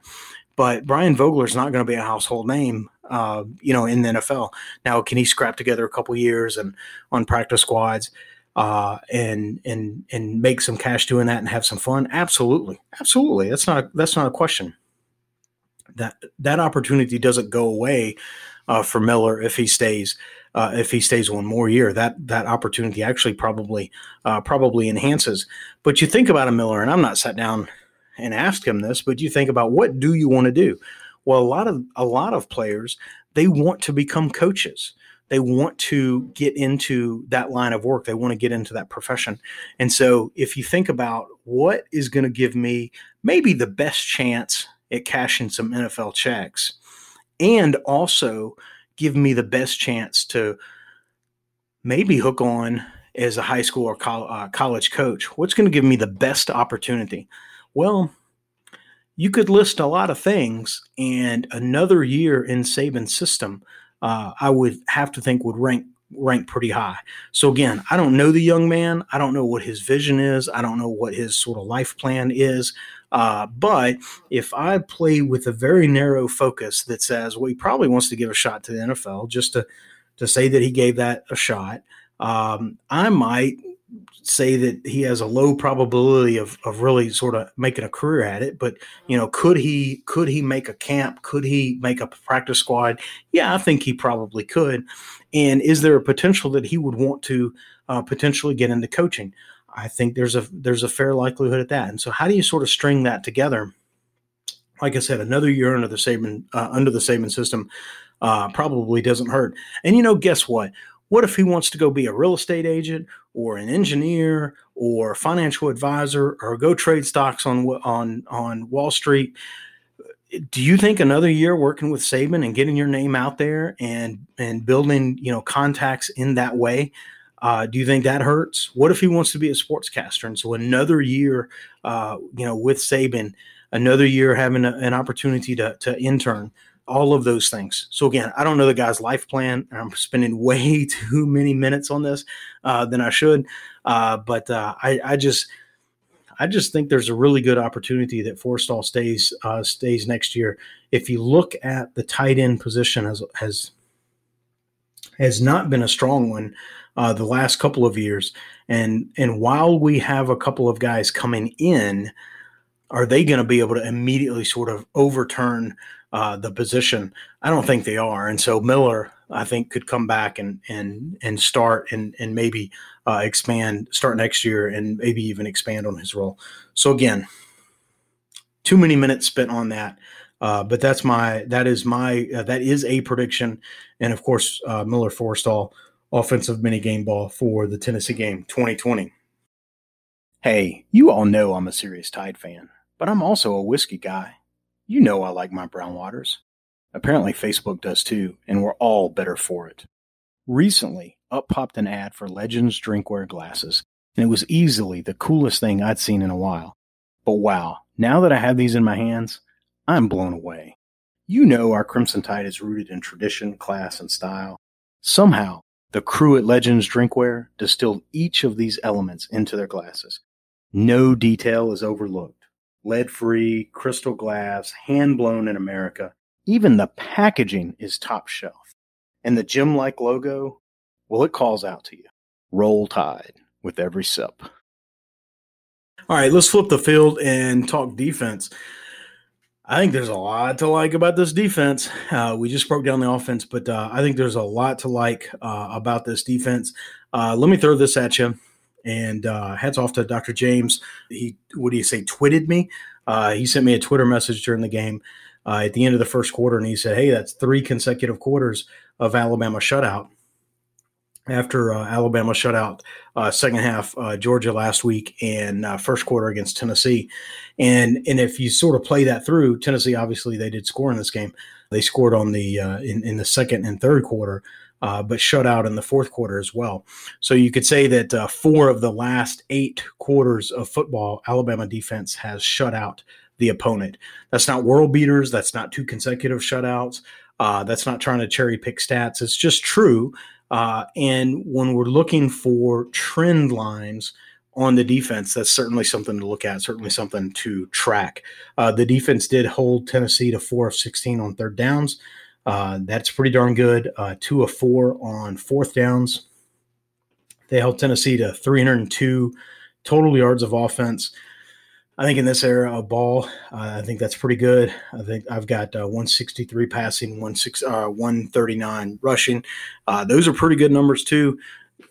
But Brian Vogler is not going to be a household name uh, you know, in the NFL. Now, can he scrap together a couple years and on practice squads uh, and and and make some cash doing that and have some fun? Absolutely, absolutely. That's not that's not a question. That that opportunity doesn't go away uh, for Miller if he stays. Uh, if he stays one more year, that that opportunity actually probably uh, probably enhances. But you think about a Miller, and I'm not sat down and asked him this, but you think about what do you want to do? Well, a lot of a lot of players they want to become coaches. They want to get into that line of work. They want to get into that profession. And so, if you think about what is going to give me maybe the best chance at cashing some NFL checks, and also give me the best chance to maybe hook on as a high school or uh, college coach, what's going to give me the best opportunity? Well, you could list a lot of things, and another year in Saban's system, uh, I would have to think would rank rank pretty high. So again, I don't know the young man. I don't know what his vision is. I don't know what his sort of life plan is. Uh, but if I play with a very narrow focus that says, well, he probably wants to give a shot to the NFL, just to to say that he gave that a shot, um, I might say that he has a low probability of, of really sort of making a career at it but you know could he could he make a camp? Could he make a practice squad? Yeah i think he probably could. And is there a potential that he would want to uh, potentially get into coaching? I think there's a there's a fair likelihood at that. And so how do you sort of string that together? Like i said another year under the Saban uh, under the Saban system uh, probably doesn't hurt. And you know guess what? What if he wants to go be a real estate agent or an engineer or financial advisor or go trade stocks on on on Wall Street? do you think another year working with Saban and getting your name out there and and building you know contacts in that way? Uh, do you think that hurts? What if he wants to be a sportscaster? And so another year, uh, you know, with Saban, another year having a, an opportunity to, to intern, all of those things. So again, I don't know the guy's life plan. I'm spending way too many minutes on this uh, than I should, uh, but uh, I, I just I just think there's a really good opportunity that Forristall stays uh, stays next year. If you look at the tight end position as has has not been a strong one uh, the last couple of years, and and while we have a couple of guys coming in, are they going to be able to immediately sort of overturn uh, the position? I don't think they are, and so Miller I think could come back and and and start and and maybe uh, expand start next year and maybe even expand on his role. So again, too many minutes spent on that. Uh, but that's my that is my uh, that is a prediction, and of course uh, Miller Forristall offensive mini game ball for the Tennessee game 2020. Hey, you all know I'm a serious Tide fan, but I'm also a whiskey guy. You know I like my brown waters. Apparently, Facebook does too, and we're all better for it. Recently, up popped an ad for Legends drinkware glasses, and it was easily the coolest thing I'd seen in a while. But wow, now that I have these in my hands, I'm blown away. You know our Crimson Tide is rooted in tradition, class, and style. Somehow, the crew at Legends Drinkware distilled each of these elements into their glasses. No detail is overlooked. Lead free, crystal glass, hand blown in America, even the packaging is top shelf. And the gym like logo, well, it calls out to you. Roll Tide with every sip. All right, let's flip the field and talk defense. I think there's a lot to like about this defense. Uh, we just broke down the offense, but uh, I think there's a lot to like uh, about this defense. Uh, let me throw this at you. And uh, hats off to Dr. James. He, what do you say, twitted me? Uh, he sent me a Twitter message during the game uh, at the end of the first quarter, and he said, "Hey, that's three consecutive quarters of Alabama shutout." After uh, Alabama shutout uh, second half uh, Georgia last week and first quarter against Tennessee, and and if you sort of play that through, Tennessee obviously they did score in this game. They scored on the in in the second and third quarter, uh, but shut out in the fourth quarter as well. So you could say that uh, four of the last eight quarters of football, Alabama defense has shut out the opponent. That's not world beaters. That's not two consecutive shutouts. Uh, that's not trying to cherry pick stats. It's just true. Uh, and when we're looking for trend lines on the defense, that's certainly something to look at, certainly something to track. Uh, the defense did hold Tennessee to four of 16 on third downs. Uh, that's pretty darn good. Uh, two of four on fourth downs. They held Tennessee to 302 total yards of offense. I think in this era of ball, uh, I think that's pretty good. I think I've got uh, 163 passing, 16, uh, 139 rushing. Those are pretty good numbers too.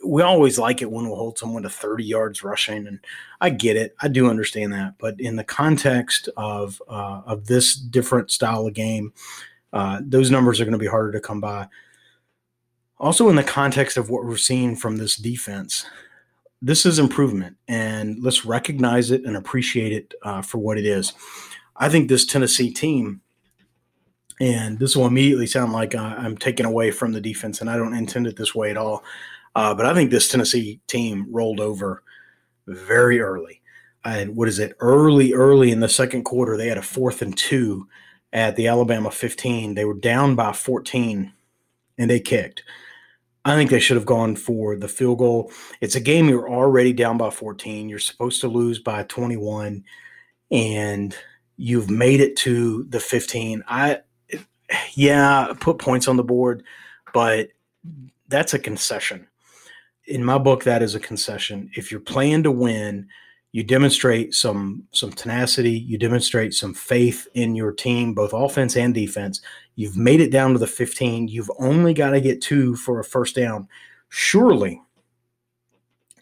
We always like it when we hold someone to 30 yards rushing, and I get it. I do understand that, but in the context of of this different style of game, uh, those numbers are going to be harder to come by. Also, in the context of what we're seeing from this defense, this is improvement, and let's recognize it and appreciate it uh, for what it is. I think this Tennessee team, and this will immediately sound like I'm taking away from the defense, and I don't intend it this way at all. Uh, but I think this Tennessee team rolled over very early. And what is it? Early, early in the second quarter, they had a fourth and two at the Alabama 15. They were down by 14, and they kicked. I think they should have gone for the field goal. It's a game you're already down by 14. You're supposed to lose by 21, and you've made it to the 15. I, yeah, put points on the board, but that's a concession. In my book, that is a concession. If you're playing to win, you demonstrate some some tenacity you demonstrate some faith in your team both offense and defense. You've made it down to the 15 you've only got to get two for a first down. Surely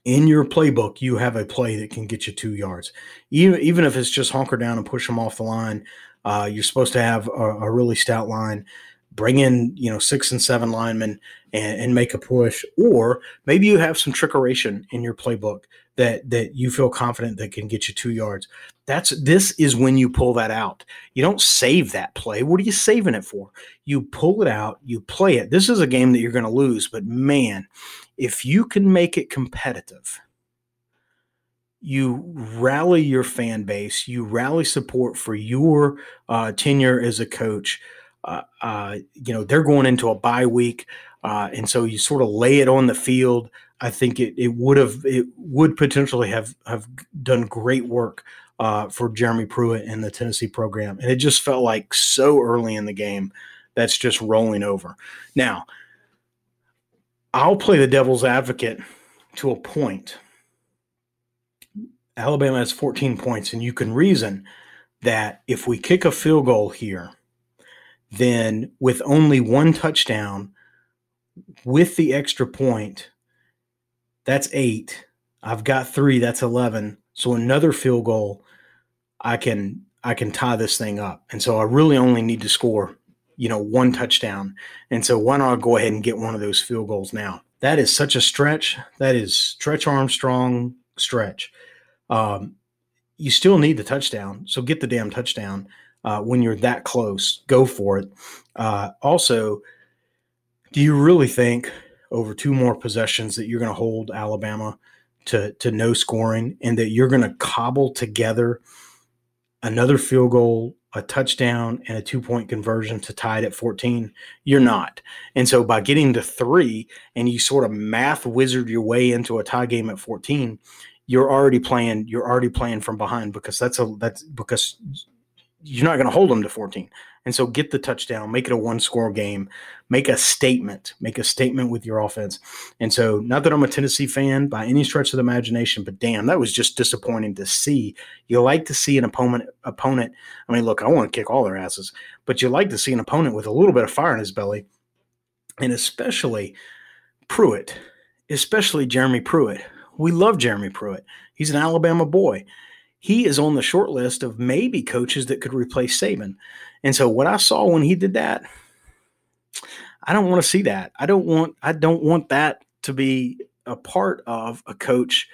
in your playbook you have a play that can get you two yards. Even, even if it's just hunker down and push them off the line uh, you're supposed to have a, a really stout line. Bring in you know six and seven linemen and, and make a push, or maybe you have some trickeration in your playbook that that you feel confident that can get you two yards. That's this is when you pull that out. You don't save that play. What are you saving it for? You pull it out, you play it. This is a game that you're going to lose, but man, if you can make it competitive, you rally your fan base, you rally support for your uh, tenure as a coach. Uh, uh, you know they're going into a bye week, uh, and so you sort of lay it on the field. I think it, it would have it would potentially have have done great work uh, for Jeremy Pruitt and the Tennessee program, and it just felt like so early in the game that's just rolling over. Now, I'll play the devil's advocate to a point. Alabama has 14 points, and you can reason that if we kick a field goal here, then with only one touchdown, with the extra point, that's eight. I've got three. That's eleven. So another field goal, I can I can tie this thing up. And so I really only need to score, you know, one touchdown. And so why not go ahead and get one of those field goals now? That is such a stretch. That is stretch Armstrong stretch. Um, you still need the touchdown, so get the damn touchdown uh, when you're that close. Go for it. Uh, also, do you really think over two more possessions that you're going to hold Alabama to to no scoring and that you're going to cobble together another field goal, a touchdown and a two-point conversion to tie it at 14, you're not. And so by getting to 3 and you sort of math wizard your way into a tie game at 14, you're already playing you're already playing from behind because that's a that's because you're not going to hold them to 14. And so get the touchdown, make it a one score game, make a statement, make a statement with your offense. And so, not that I'm a Tennessee fan by any stretch of the imagination, but damn, that was just disappointing to see. You like to see an opponent, opponent. I mean, look, I want to kick all their asses, but you like to see an opponent with a little bit of fire in his belly. And especially Pruitt, especially Jeremy Pruitt. We love Jeremy Pruitt. He's an Alabama boy he is on the short list of maybe coaches that could replace Saban. And so what I saw when he did that, I don't want to see that. I don't want I don't want that to be a part of a coach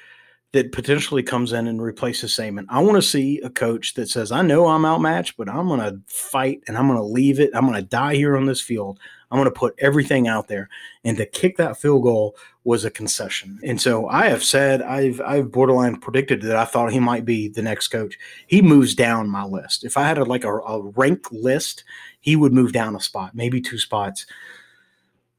that potentially comes in and replaces Saban. I want to see a coach that says, I know I'm outmatched, but I'm going to fight and I'm going to leave it. I'm going to die here on this field. I'm going to put everything out there. And to kick that field goal was a concession. And so I have said, I've, I've borderline predicted that I thought he might be the next coach. He moves down my list. If I had a, like a, a rank list, he would move down a spot, maybe two spots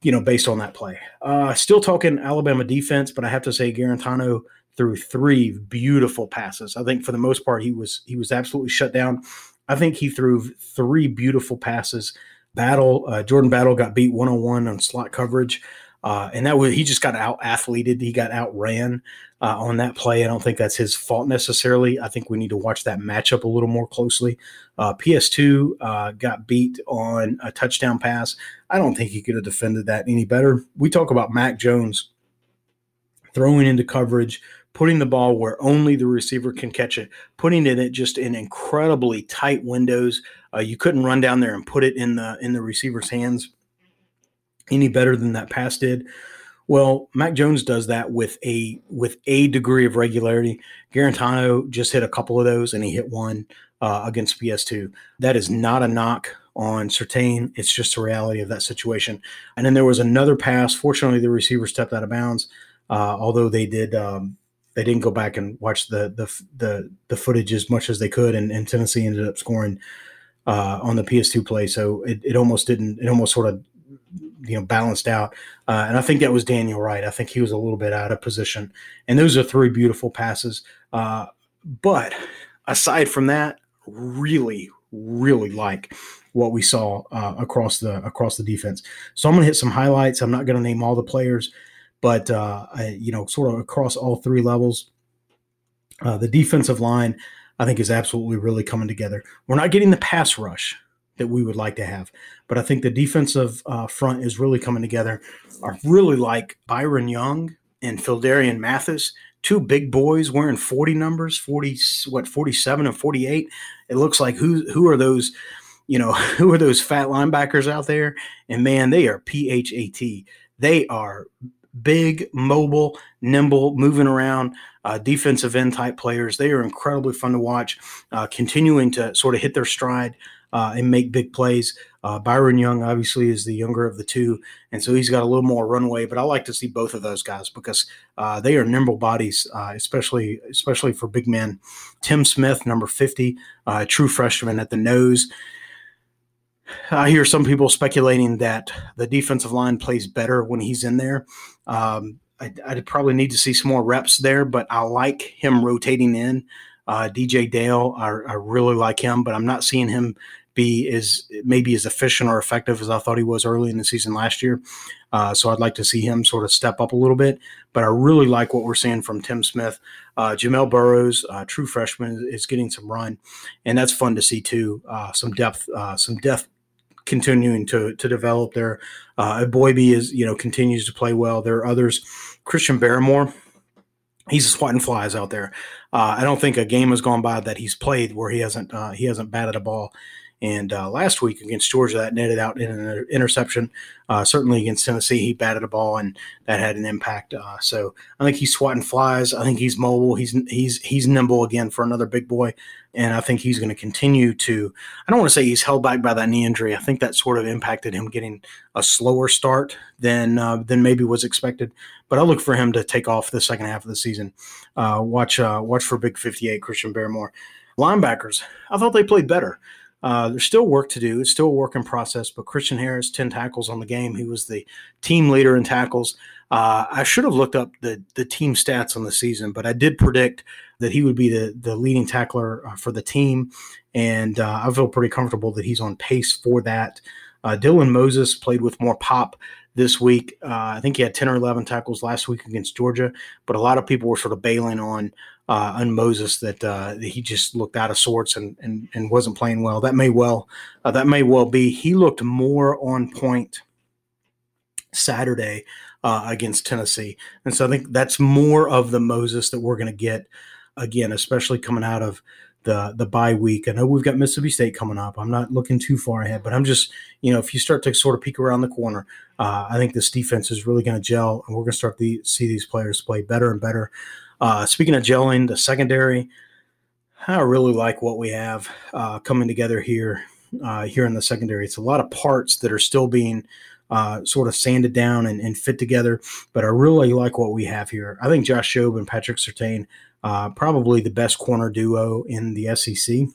you know, based on that play. Uh, still talking Alabama defense, but I have to say Guarantano threw three beautiful passes. I think for the most part he was he was absolutely shut down. I think he threw three beautiful passes. Battle uh, Jordan Battle got beat one on one on slot coverage. Uh, and that was he just got out athleted. He got outran uh, on that play. I don't think that's his fault necessarily. I think we need to watch that matchup a little more closely. Uh, PS2 uh, got beat on a touchdown pass. I don't think he could have defended that any better. We talk about Mac Jones throwing into coverage, putting the ball where only the receiver can catch it, putting it just in incredibly tight windows. Uh, you couldn't run down there and put it in the in the receiver's hands any better than that pass did. Well, Mac Jones does that with a with a degree of regularity. Guarantano just hit a couple of those, and he hit one uh, against PS2. That is not a knock on Surtain. It's just a reality of that situation. And then there was another pass. Fortunately, the receiver stepped out of bounds. Uh, although they did um, they didn't go back and watch the the the, the footage as much as they could, and, and Tennessee ended up scoring uh, on the PS2 play. So it, it almost didn't. It almost sort of you know balanced out. Uh, and I think that was Daniel Wright. I think he was a little bit out of position. And those are three beautiful passes. Uh, but aside from that, really, really like what we saw uh, across the across the defense. So I'm going to hit some highlights. I'm not going to name all the players. But uh, you know, sort of across all three levels, uh, the defensive line I think is absolutely really coming together. We're not getting the pass rush that we would like to have, but I think the defensive uh, front is really coming together. I really like Byron Young and Phidarian Mathis, two big boys wearing 40 numbers, 40 what 47 and 48. It looks like who who are those you know, who are those fat linebackers out there? And man, they are P H A T. They are big, mobile, nimble, moving around, uh, defensive end type players. They are incredibly fun to watch, uh, continuing to sort of hit their stride uh, and make big plays. Uh, Byron Young obviously is the younger of the two, and so he's got a little more runway. But I like to see both of those guys because uh, they are nimble bodies, uh, especially especially for big men. Tim Smith, number fifty, true freshman at the nose. I hear some people speculating that the defensive line plays better when he's in there. Um, I, would probably need to see some more reps there, but I like him rotating in. Uh, DJ Dale, I, I, really like him, but I'm not seeing him be as maybe as efficient or effective as I thought he was early in the season last year. Uh, so I'd like to see him sort of step up a little bit. But I really like what we're seeing from Tim Smith. Uh, Jamil Burroughs, uh, true freshman, is getting some run, and that's fun to see too. Uh, some depth, uh, some depth continuing to to develop there. Uh, Boybe is you know continues to play well. There are others. Christian Barmore, he's swatting flies out there. Uh, I don't think a game has gone by that he's played where he hasn't uh, he hasn't batted a ball. And uh, last week against Georgia, that netted out in an interception. Uh, certainly against Tennessee, he batted a ball, and that had an impact. Uh, so I think he's swatting flies. I think he's mobile. He's he's he's nimble again for another big boy, and I think he's going to continue to. I don't want to say he's held back by that knee injury. I think that sort of impacted him getting a slower start than uh, than maybe was expected. But I look for him to take off the second half of the season. Uh, watch uh, watch for Big Fifty Eight Christian Barmore. Linebackers, I thought they played better. Uh, there's still work to do. It's still a work in process. But Christian Harris, 10 tackles on the game. He was the team leader in tackles. Uh, I should have looked up the the team stats on the season, but I did predict that he would be the the leading tackler uh, for the team, and uh, I feel pretty comfortable that he's on pace for that. Uh, Dylan Moses played with more pop this week. Uh, I think he had 10 or 11 tackles last week against Georgia, but a lot of people were sort of bailing on uh, on Moses that, uh, he just looked out of sorts and, and, and wasn't playing well. That may well uh, that may well be. He looked more on point Saturday uh, against Tennessee, and so I think that's more of the Moses that we're going to get again, especially coming out of the the bye week. I know we've got Mississippi State coming up. I'm not looking too far ahead, but I'm just you know if you start to sort of peek around the corner, uh, I think this defense is really going to gel, and we're going to start to see these players play better and better. Uh, speaking of gelling, the secondary, I really like what we have uh, coming together here uh, here in the secondary. It's a lot of parts that are still being uh, sort of sanded down and, and, fit together. But I really like what we have here. I think Josh Jobe and Patrick Surtain uh, probably the best corner duo in the SEC.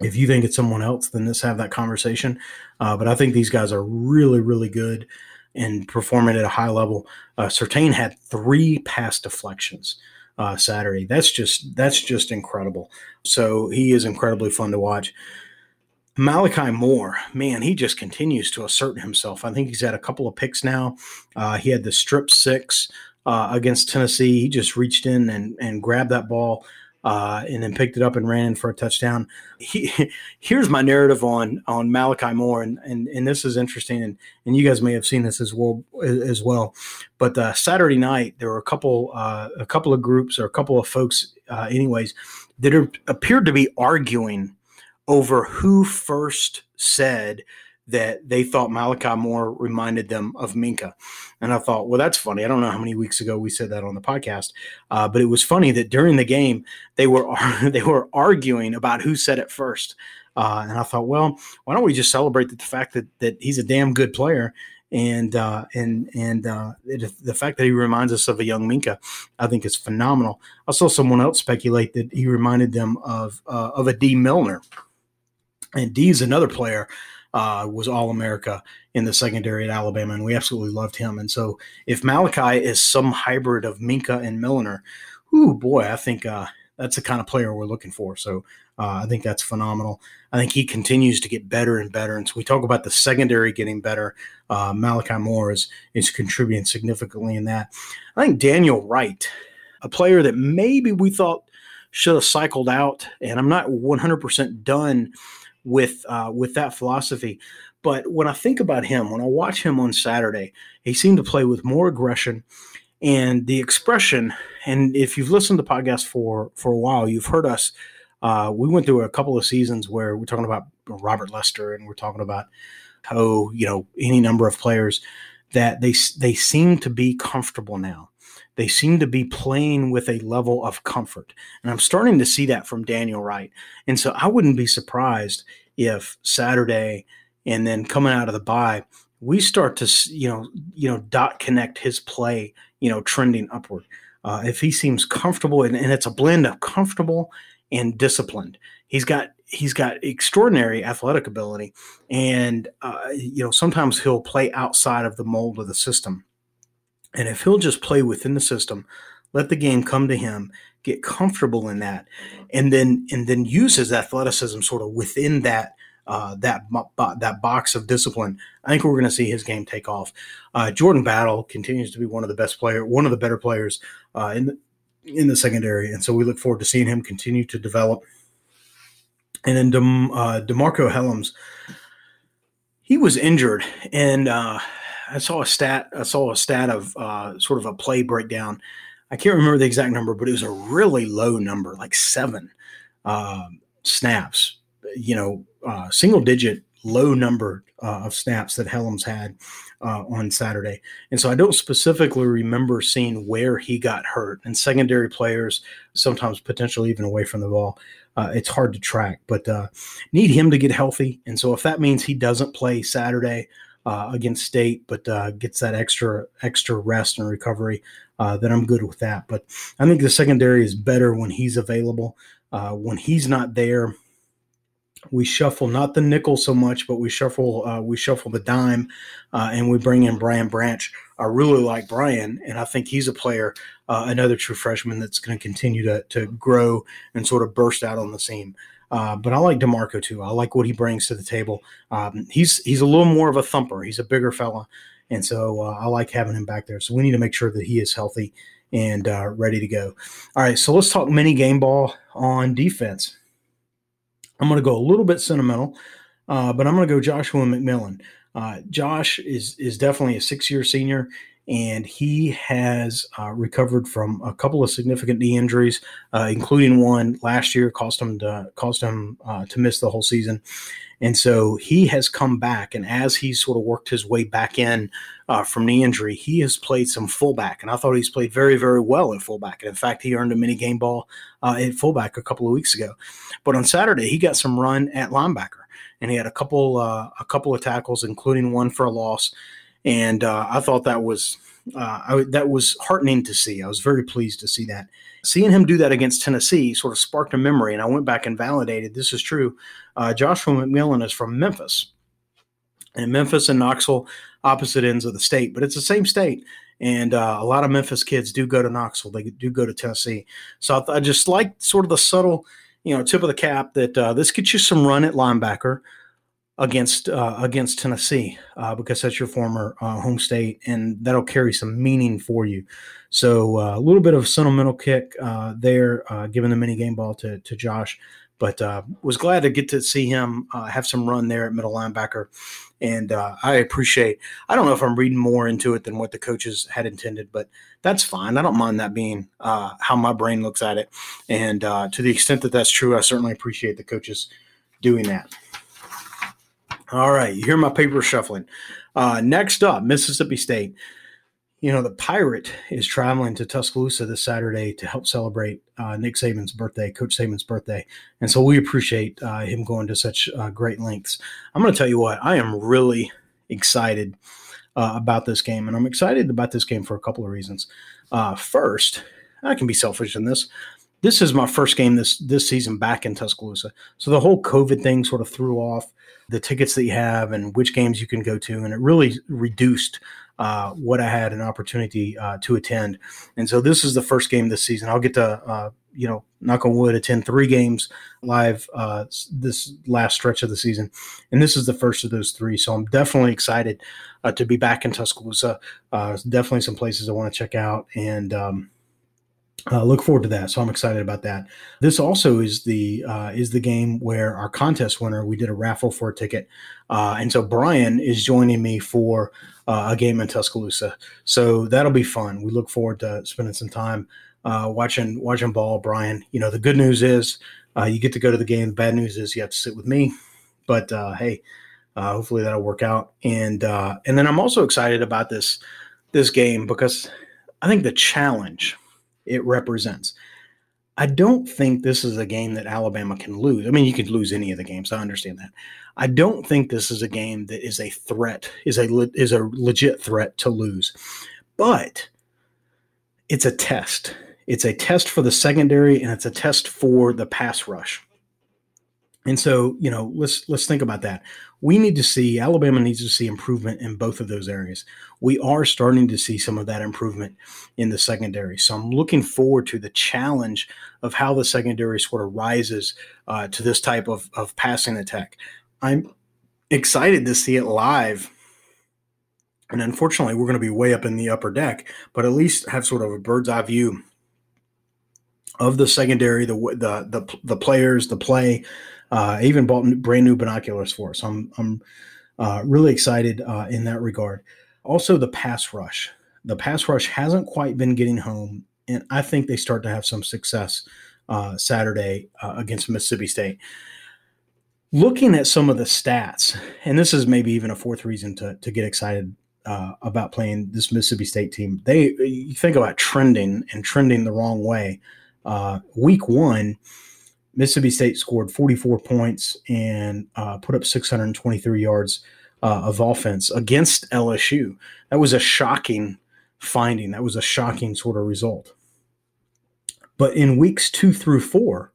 If you think it's someone else, then let's have that conversation. Uh, but I think these guys are really, really good and performing at a high level. Uh, Surtain had three pass deflections uh, Saturday. That's just that's just incredible. So he is incredibly fun to watch. Malachi Moore, man, he just continues to assert himself. I think he's had a couple of picks now. Uh, he had the strip six uh, against Tennessee. He just reached in and, and grabbed that ball uh, and then picked it up and ran in for a touchdown. He, here's my narrative on on Malachi Moore, and, and and this is interesting, and and you guys may have seen this as well as well. But uh, Saturday night, there were a couple uh, a couple of groups or a couple of folks, uh, anyways, that are, appeared to be arguing over who first said that they thought Malachi Moore reminded them of Minkah. And I thought, well, that's funny. I don't know how many weeks ago we said that on the podcast, uh, but it was funny that during the game they were they were arguing about who said it first. Uh, and I thought, well, why don't we just celebrate the fact that that he's a damn good player, and uh, and and uh, it, the fact that he reminds us of a young Minkah, I think is phenomenal. I saw someone else speculate that he reminded them of uh, of a Dee Milliner, and D is another player uh, was All America in the secondary at Alabama, and we absolutely loved him. And so, if Malachi is some hybrid of Minkah and Milliner, ooh boy, I think uh, that's the kind of player we're looking for. So uh, I think that's phenomenal. I think he continues to get better and better. And so we talk about the secondary getting better. Uh, Malachi Moore is is contributing significantly in that. I think Daniel Wright, a player that maybe we thought should have cycled out, and I'm not 100% done with uh, with that philosophy. But when I think about him, when I watch him on Saturday, he seemed to play with more aggression and the expression. And if you've listened to podcasts for for a while, you've heard us. Uh, we went through a couple of seasons where we're talking about Robert Lester, and we're talking about oh, you know, any number of players that they they seem to be comfortable now. They seem to be playing with a level of comfort, and I'm starting to see that from Daniel Wright. And so I wouldn't be surprised if Saturday and then coming out of the bye, we start to you know you know dot connect his play, you know, trending upward. Uh, if he seems comfortable, and, and it's a blend of comfortable and disciplined. He's got he's got extraordinary athletic ability, and uh, you know sometimes he'll play outside of the mold of the system. And if he'll just play within the system, let the game come to him, get comfortable in that, and then and then use his athleticism sort of within that uh, that that box of discipline, I think we're going to see his game take off. Uh, Jordan Battle continues to be one of the best player, one of the better players uh, in the in the secondary, and so we look forward to seeing him continue to develop. And then Dem, uh, Demarcco Hellams, he was injured, and uh, I saw a stat. I saw a stat of uh, sort of a play breakdown. I can't remember the exact number, but it was a really low number, like seven uh, snaps. You know, uh, single digit, low number uh, of snaps that Hellams had uh, on Saturday. And so I don't specifically remember seeing where he got hurt. And secondary players, sometimes potentially even away from the ball, uh, it's hard to track, but uh, need him to get healthy. And so if that means he doesn't play Saturday uh, against State, but uh, gets that extra extra rest and recovery, uh, then I'm good with that. But I think the secondary is better when he's available. Uh, when he's not there, we shuffle not the nickel so much, but we shuffle uh, we shuffle the dime, uh, and we bring in Brian Branch. I really like Brian, and I think he's a player, uh, another true freshman that's going to continue to to grow and sort of burst out on the scene. Uh, but I like Demarcco too. I like what he brings to the table. Um, he's he's a little more of a thumper. He's a bigger fella, and so uh, I like having him back there. So we need to make sure that he is healthy and uh, ready to go. All right, so let's talk mini game ball on defense. I'm going to go a little bit sentimental, uh, but I'm going to go Joshua McMillan. Uh, Josh is is definitely a six year senior, and he has uh, recovered from a couple of significant knee injuries, uh, including one last year cost him to cost him uh, to miss the whole season. And so he has come back, and as he sort of worked his way back in uh, from knee injury, he has played some fullback, and I thought he's played very, very well at fullback. And in fact, he earned a mini game ball uh, at fullback a couple of weeks ago. But on Saturday, he got some run at linebacker, and he had a couple uh, a couple of tackles, including one for a loss. And uh, I thought that was uh, I, that was heartening to see. I was very pleased to see that. Seeing him do that against Tennessee sort of sparked a memory, and I went back and validated this is true. Uh, Joshua McMillan is from Memphis, and Memphis and Knoxville, opposite ends of the state, but it's the same state. And uh, a lot of Memphis kids do go to Knoxville. They do go to Tennessee. So I, I just like sort of the subtle, you know, tip of the cap that uh, this gets you some run at linebacker against uh, against Tennessee uh, because that's your former uh, home state, and that'll carry some meaning for you. So uh, a little bit of sentimental kick uh, there, uh, giving the mini game ball to to Josh, but was glad to get to see him have some run there at middle linebacker, and I appreciate. I don't know if I'm reading more into it than what the coaches had intended, but that's fine. I don't mind that being how my brain looks at it, and to the extent that that's true, I certainly appreciate the coaches doing that. All right, you hear my paper shuffling. Uh, next up, Mississippi State. You know, the Pirate is traveling to Tuscaloosa this Saturday to help celebrate uh, Nick Saban's birthday, Coach Saban's birthday. And so we appreciate uh, him going to such uh, great lengths. I'm going to tell you what, I am really excited uh, about this game. And I'm excited about this game for a couple of reasons. Uh, first, I can be selfish in this this is my first game this this season back in Tuscaloosa. So the whole COVID thing sort of threw off the tickets that you have and which games you can go to, and it really reduced uh, what I had an opportunity uh, to attend. And so this is the first game this season. I'll get to uh, you know knock on wood attend three games live uh, this last stretch of the season, and this is the first of those three. So I'm definitely excited uh, to be back in Tuscaloosa. Uh, definitely some places I want to check out and. Um, uh, look forward to that. So I'm excited about that. This also is the uh, is the game where our contest winner we did a raffle for a ticket, uh, and so Brian is joining me for uh, a game in Tuscaloosa. So that'll be fun. We look forward to spending some time uh, watching watching ball. Brian, you know the good news is uh, you get to go to the game. The bad news is you have to sit with me. but hey, hopefully that'll work out. And and then I'm also excited about this this game because I think the challenge it represents. I don't think this is a game that Alabama can lose. I mean, you could lose any of the games. I understand that. I don't think this is a game that is a threat, is a is a legit threat to lose. But it's a test. It's a test for the secondary and it's a test for the pass rush. And so, you know, let's let's think about that. We need to see Alabama needs to see improvement in both of those areas. We are starting to see some of that improvement in the secondary. So I'm looking forward to the challenge of how the secondary sort of rises uh, to this type of, of passing attack. I'm excited to see it live. And unfortunately, we're going to be way up in the upper deck, but at least have sort of a bird's eye view of the secondary, the the the, the players, the play, uh, even bought brand new binoculars for us. I'm I'm uh, really excited uh, in that regard. Also, the pass rush. The pass rush hasn't quite been getting home, and I think they start to have some success uh, Saturday uh, against Mississippi State. Looking at some of the stats, and this is maybe even a fourth reason to to get excited uh, about playing this Mississippi State team. They you think about trending and trending the wrong way. Week one, Mississippi State scored 44 points and uh, put up 623 yards uh, of offense against LSU. That was a shocking finding. That was a shocking sort of result. But in weeks two through four,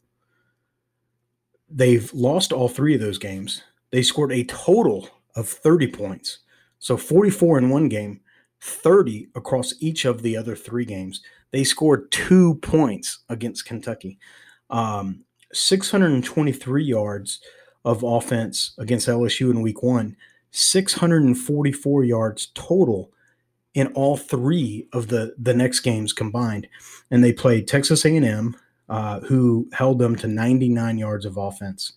they've lost all three of those games. They scored a total of 30 points. So 44 in one game, 30 across each of the other three games. They scored two points against Kentucky. Um, 623 yards of offense against LSU in week one, 644 yards total in all three of the, the next games combined. And they played Texas A&M, uh, who held them to 99 yards of offense.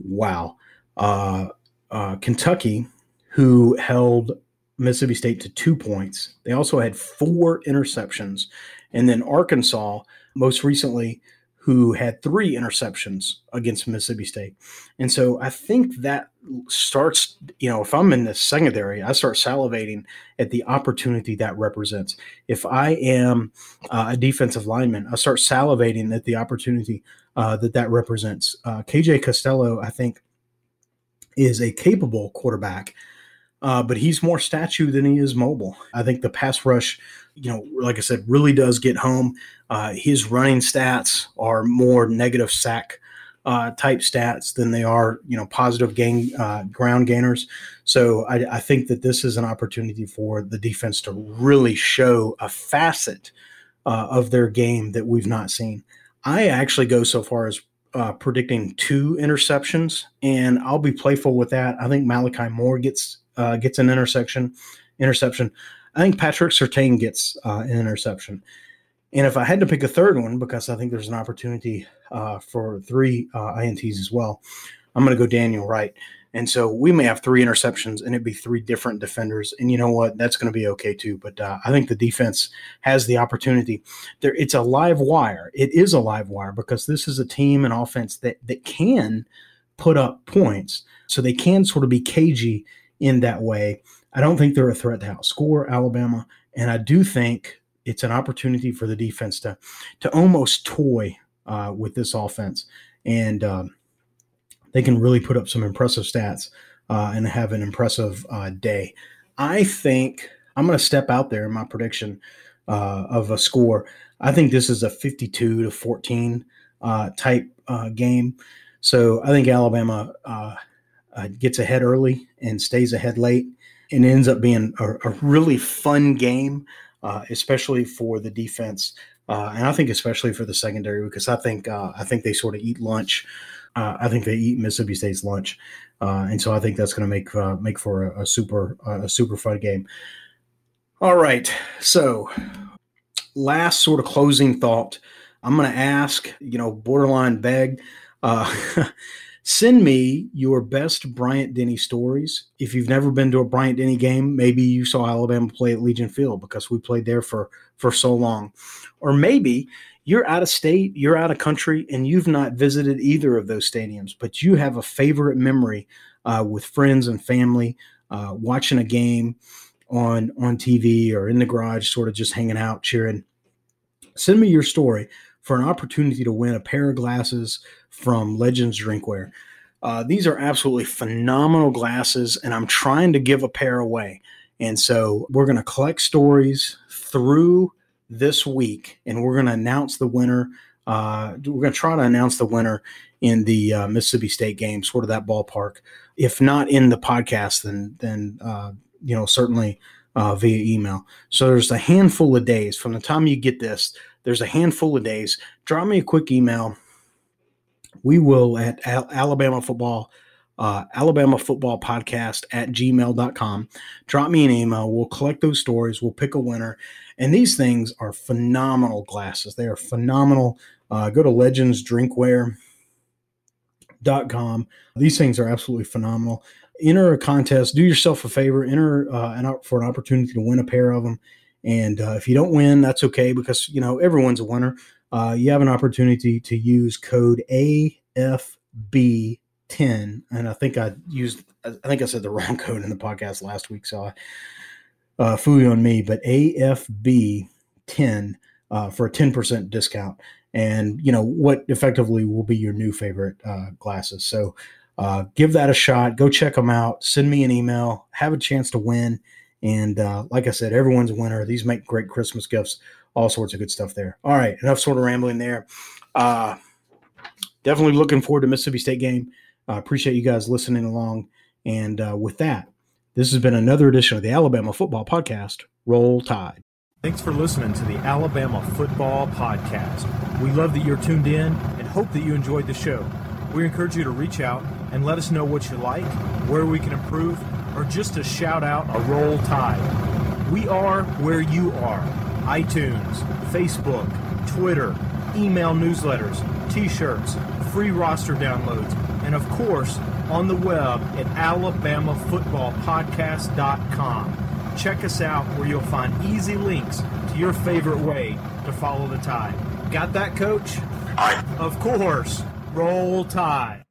Wow. Uh, uh, Kentucky, who held Mississippi State to two points. They also had four interceptions. And then Arkansas, most recently, who had three interceptions against Mississippi State. And so I think that starts, you know, if I'm in the secondary, I start salivating at the opportunity that represents. If I am uh, a defensive lineman, I start salivating at the opportunity uh, that that represents. Uh, KJ Costello, I think, is a capable quarterback. Uh, but he's more statue than he is mobile. I think the pass rush you know, like I said, really does get home. Uh, his running stats are more negative sack uh, type stats than they are, you know, positive gain uh, ground gainers. So I, I, think that this is an opportunity for the defense to really show a facet uh, of their game that we've not seen. I actually go so far as uh, predicting two interceptions, and I'll be playful with that. I think Malachi Moore gets uh, gets an intersection interception. I think Patrick Surtain gets uh, an interception. And if I had to pick a third one, because I think there's an opportunity uh, for three uh, INTs as well, I'm going to go Daniel Wright. And so we may have three interceptions and it'd be three different defenders. And you know what? That's going to be okay too. But uh, I think the defense has the opportunity. There, it's a live wire. It is a live wire because this is a team and offense that that can put up points. So they can sort of be cagey in that way. I don't think they're a threat to outscore Alabama, and I do think it's an opportunity for the defense to to almost toy uh, with this offense, and um, they can really put up some impressive stats uh, and have an impressive uh, day. I think I'm going to step out there in my prediction uh, of a score. I think this is a 52 to 14 uh, type uh, game. So I think Alabama gets ahead early and stays ahead late it ends up being a, a really fun game, uh, especially for the defense, uh, and I think especially for the secondary because I think uh, I think they sort of eat lunch. Uh, I think they eat Mississippi State's lunch, uh, and so I think that's going to make uh, make for a, a super a super fun game. All right, so last sort of closing thought. I'm going to ask, you know, borderline beg. Send me your best Bryant Denny stories. If you've never been to a Bryant Denny game, maybe you saw Alabama play at Legion Field because we played there for for so long. Or maybe you're out of state, you're out of country, and you've not visited either of those stadiums, but you have a favorite memory uh, with friends and family uh, watching a game on on TV or in the garage, sort of just hanging out, cheering. Send me your story for an opportunity to win a pair of glasses from Legends Drinkware. Uh, these are absolutely phenomenal glasses, and I'm trying to give a pair away. And so we're going to collect stories through this week, and we're going to announce the winner. Uh, we're going to try to announce the winner in the uh, Mississippi State game, sort of that ballpark. If not in the podcast, then then uh, you know certainly uh, via email. So there's a handful of days from the time you get this. There's a handful of days. Drop me a quick email. We will at Alabama football uh, Alabama Football Podcast at gmail.com. Drop me an email. We'll collect those stories. We'll pick a winner. And these things are phenomenal glasses. They are phenomenal. Uh, go to legendsdrinkware.com. These things are absolutely phenomenal. Enter a contest. Do yourself a favor. Enter uh, an, for an opportunity to win a pair of them. And uh, if you don't win, that's okay because, you know, everyone's a winner. Uh, you have an opportunity to use code AFB 10 and i think i used i think i said the wrong code in the podcast last week so i uh fooey on me but afb 10 uh, for a 10% discount. And you know what effectively will be your new favorite uh, glasses. So uh, give that a shot. Go check them out. Send me an email. Have a chance to win. And uh, like i said everyone's a winner. These make great christmas gifts all sorts of good stuff there all right enough sort of rambling there uh, definitely looking forward to mississippi state game I appreciate you guys listening along. And uh, with that, this has been another edition of the Alabama Football Podcast. Roll Tide. Thanks for listening to the Alabama Football Podcast. We love that you're tuned in and hope that you enjoyed the show. We encourage you to reach out and let us know what you like, where we can improve, or just to shout out a roll tide. We are where you are iTunes, Facebook, Twitter, email newsletters, t shirts, free roster downloads and of course on the web at alabamafootballpodcast.com. Check us out where you'll find easy links to your favorite way to follow the tide. Got that, coach? Aye. Of course. Roll Tide.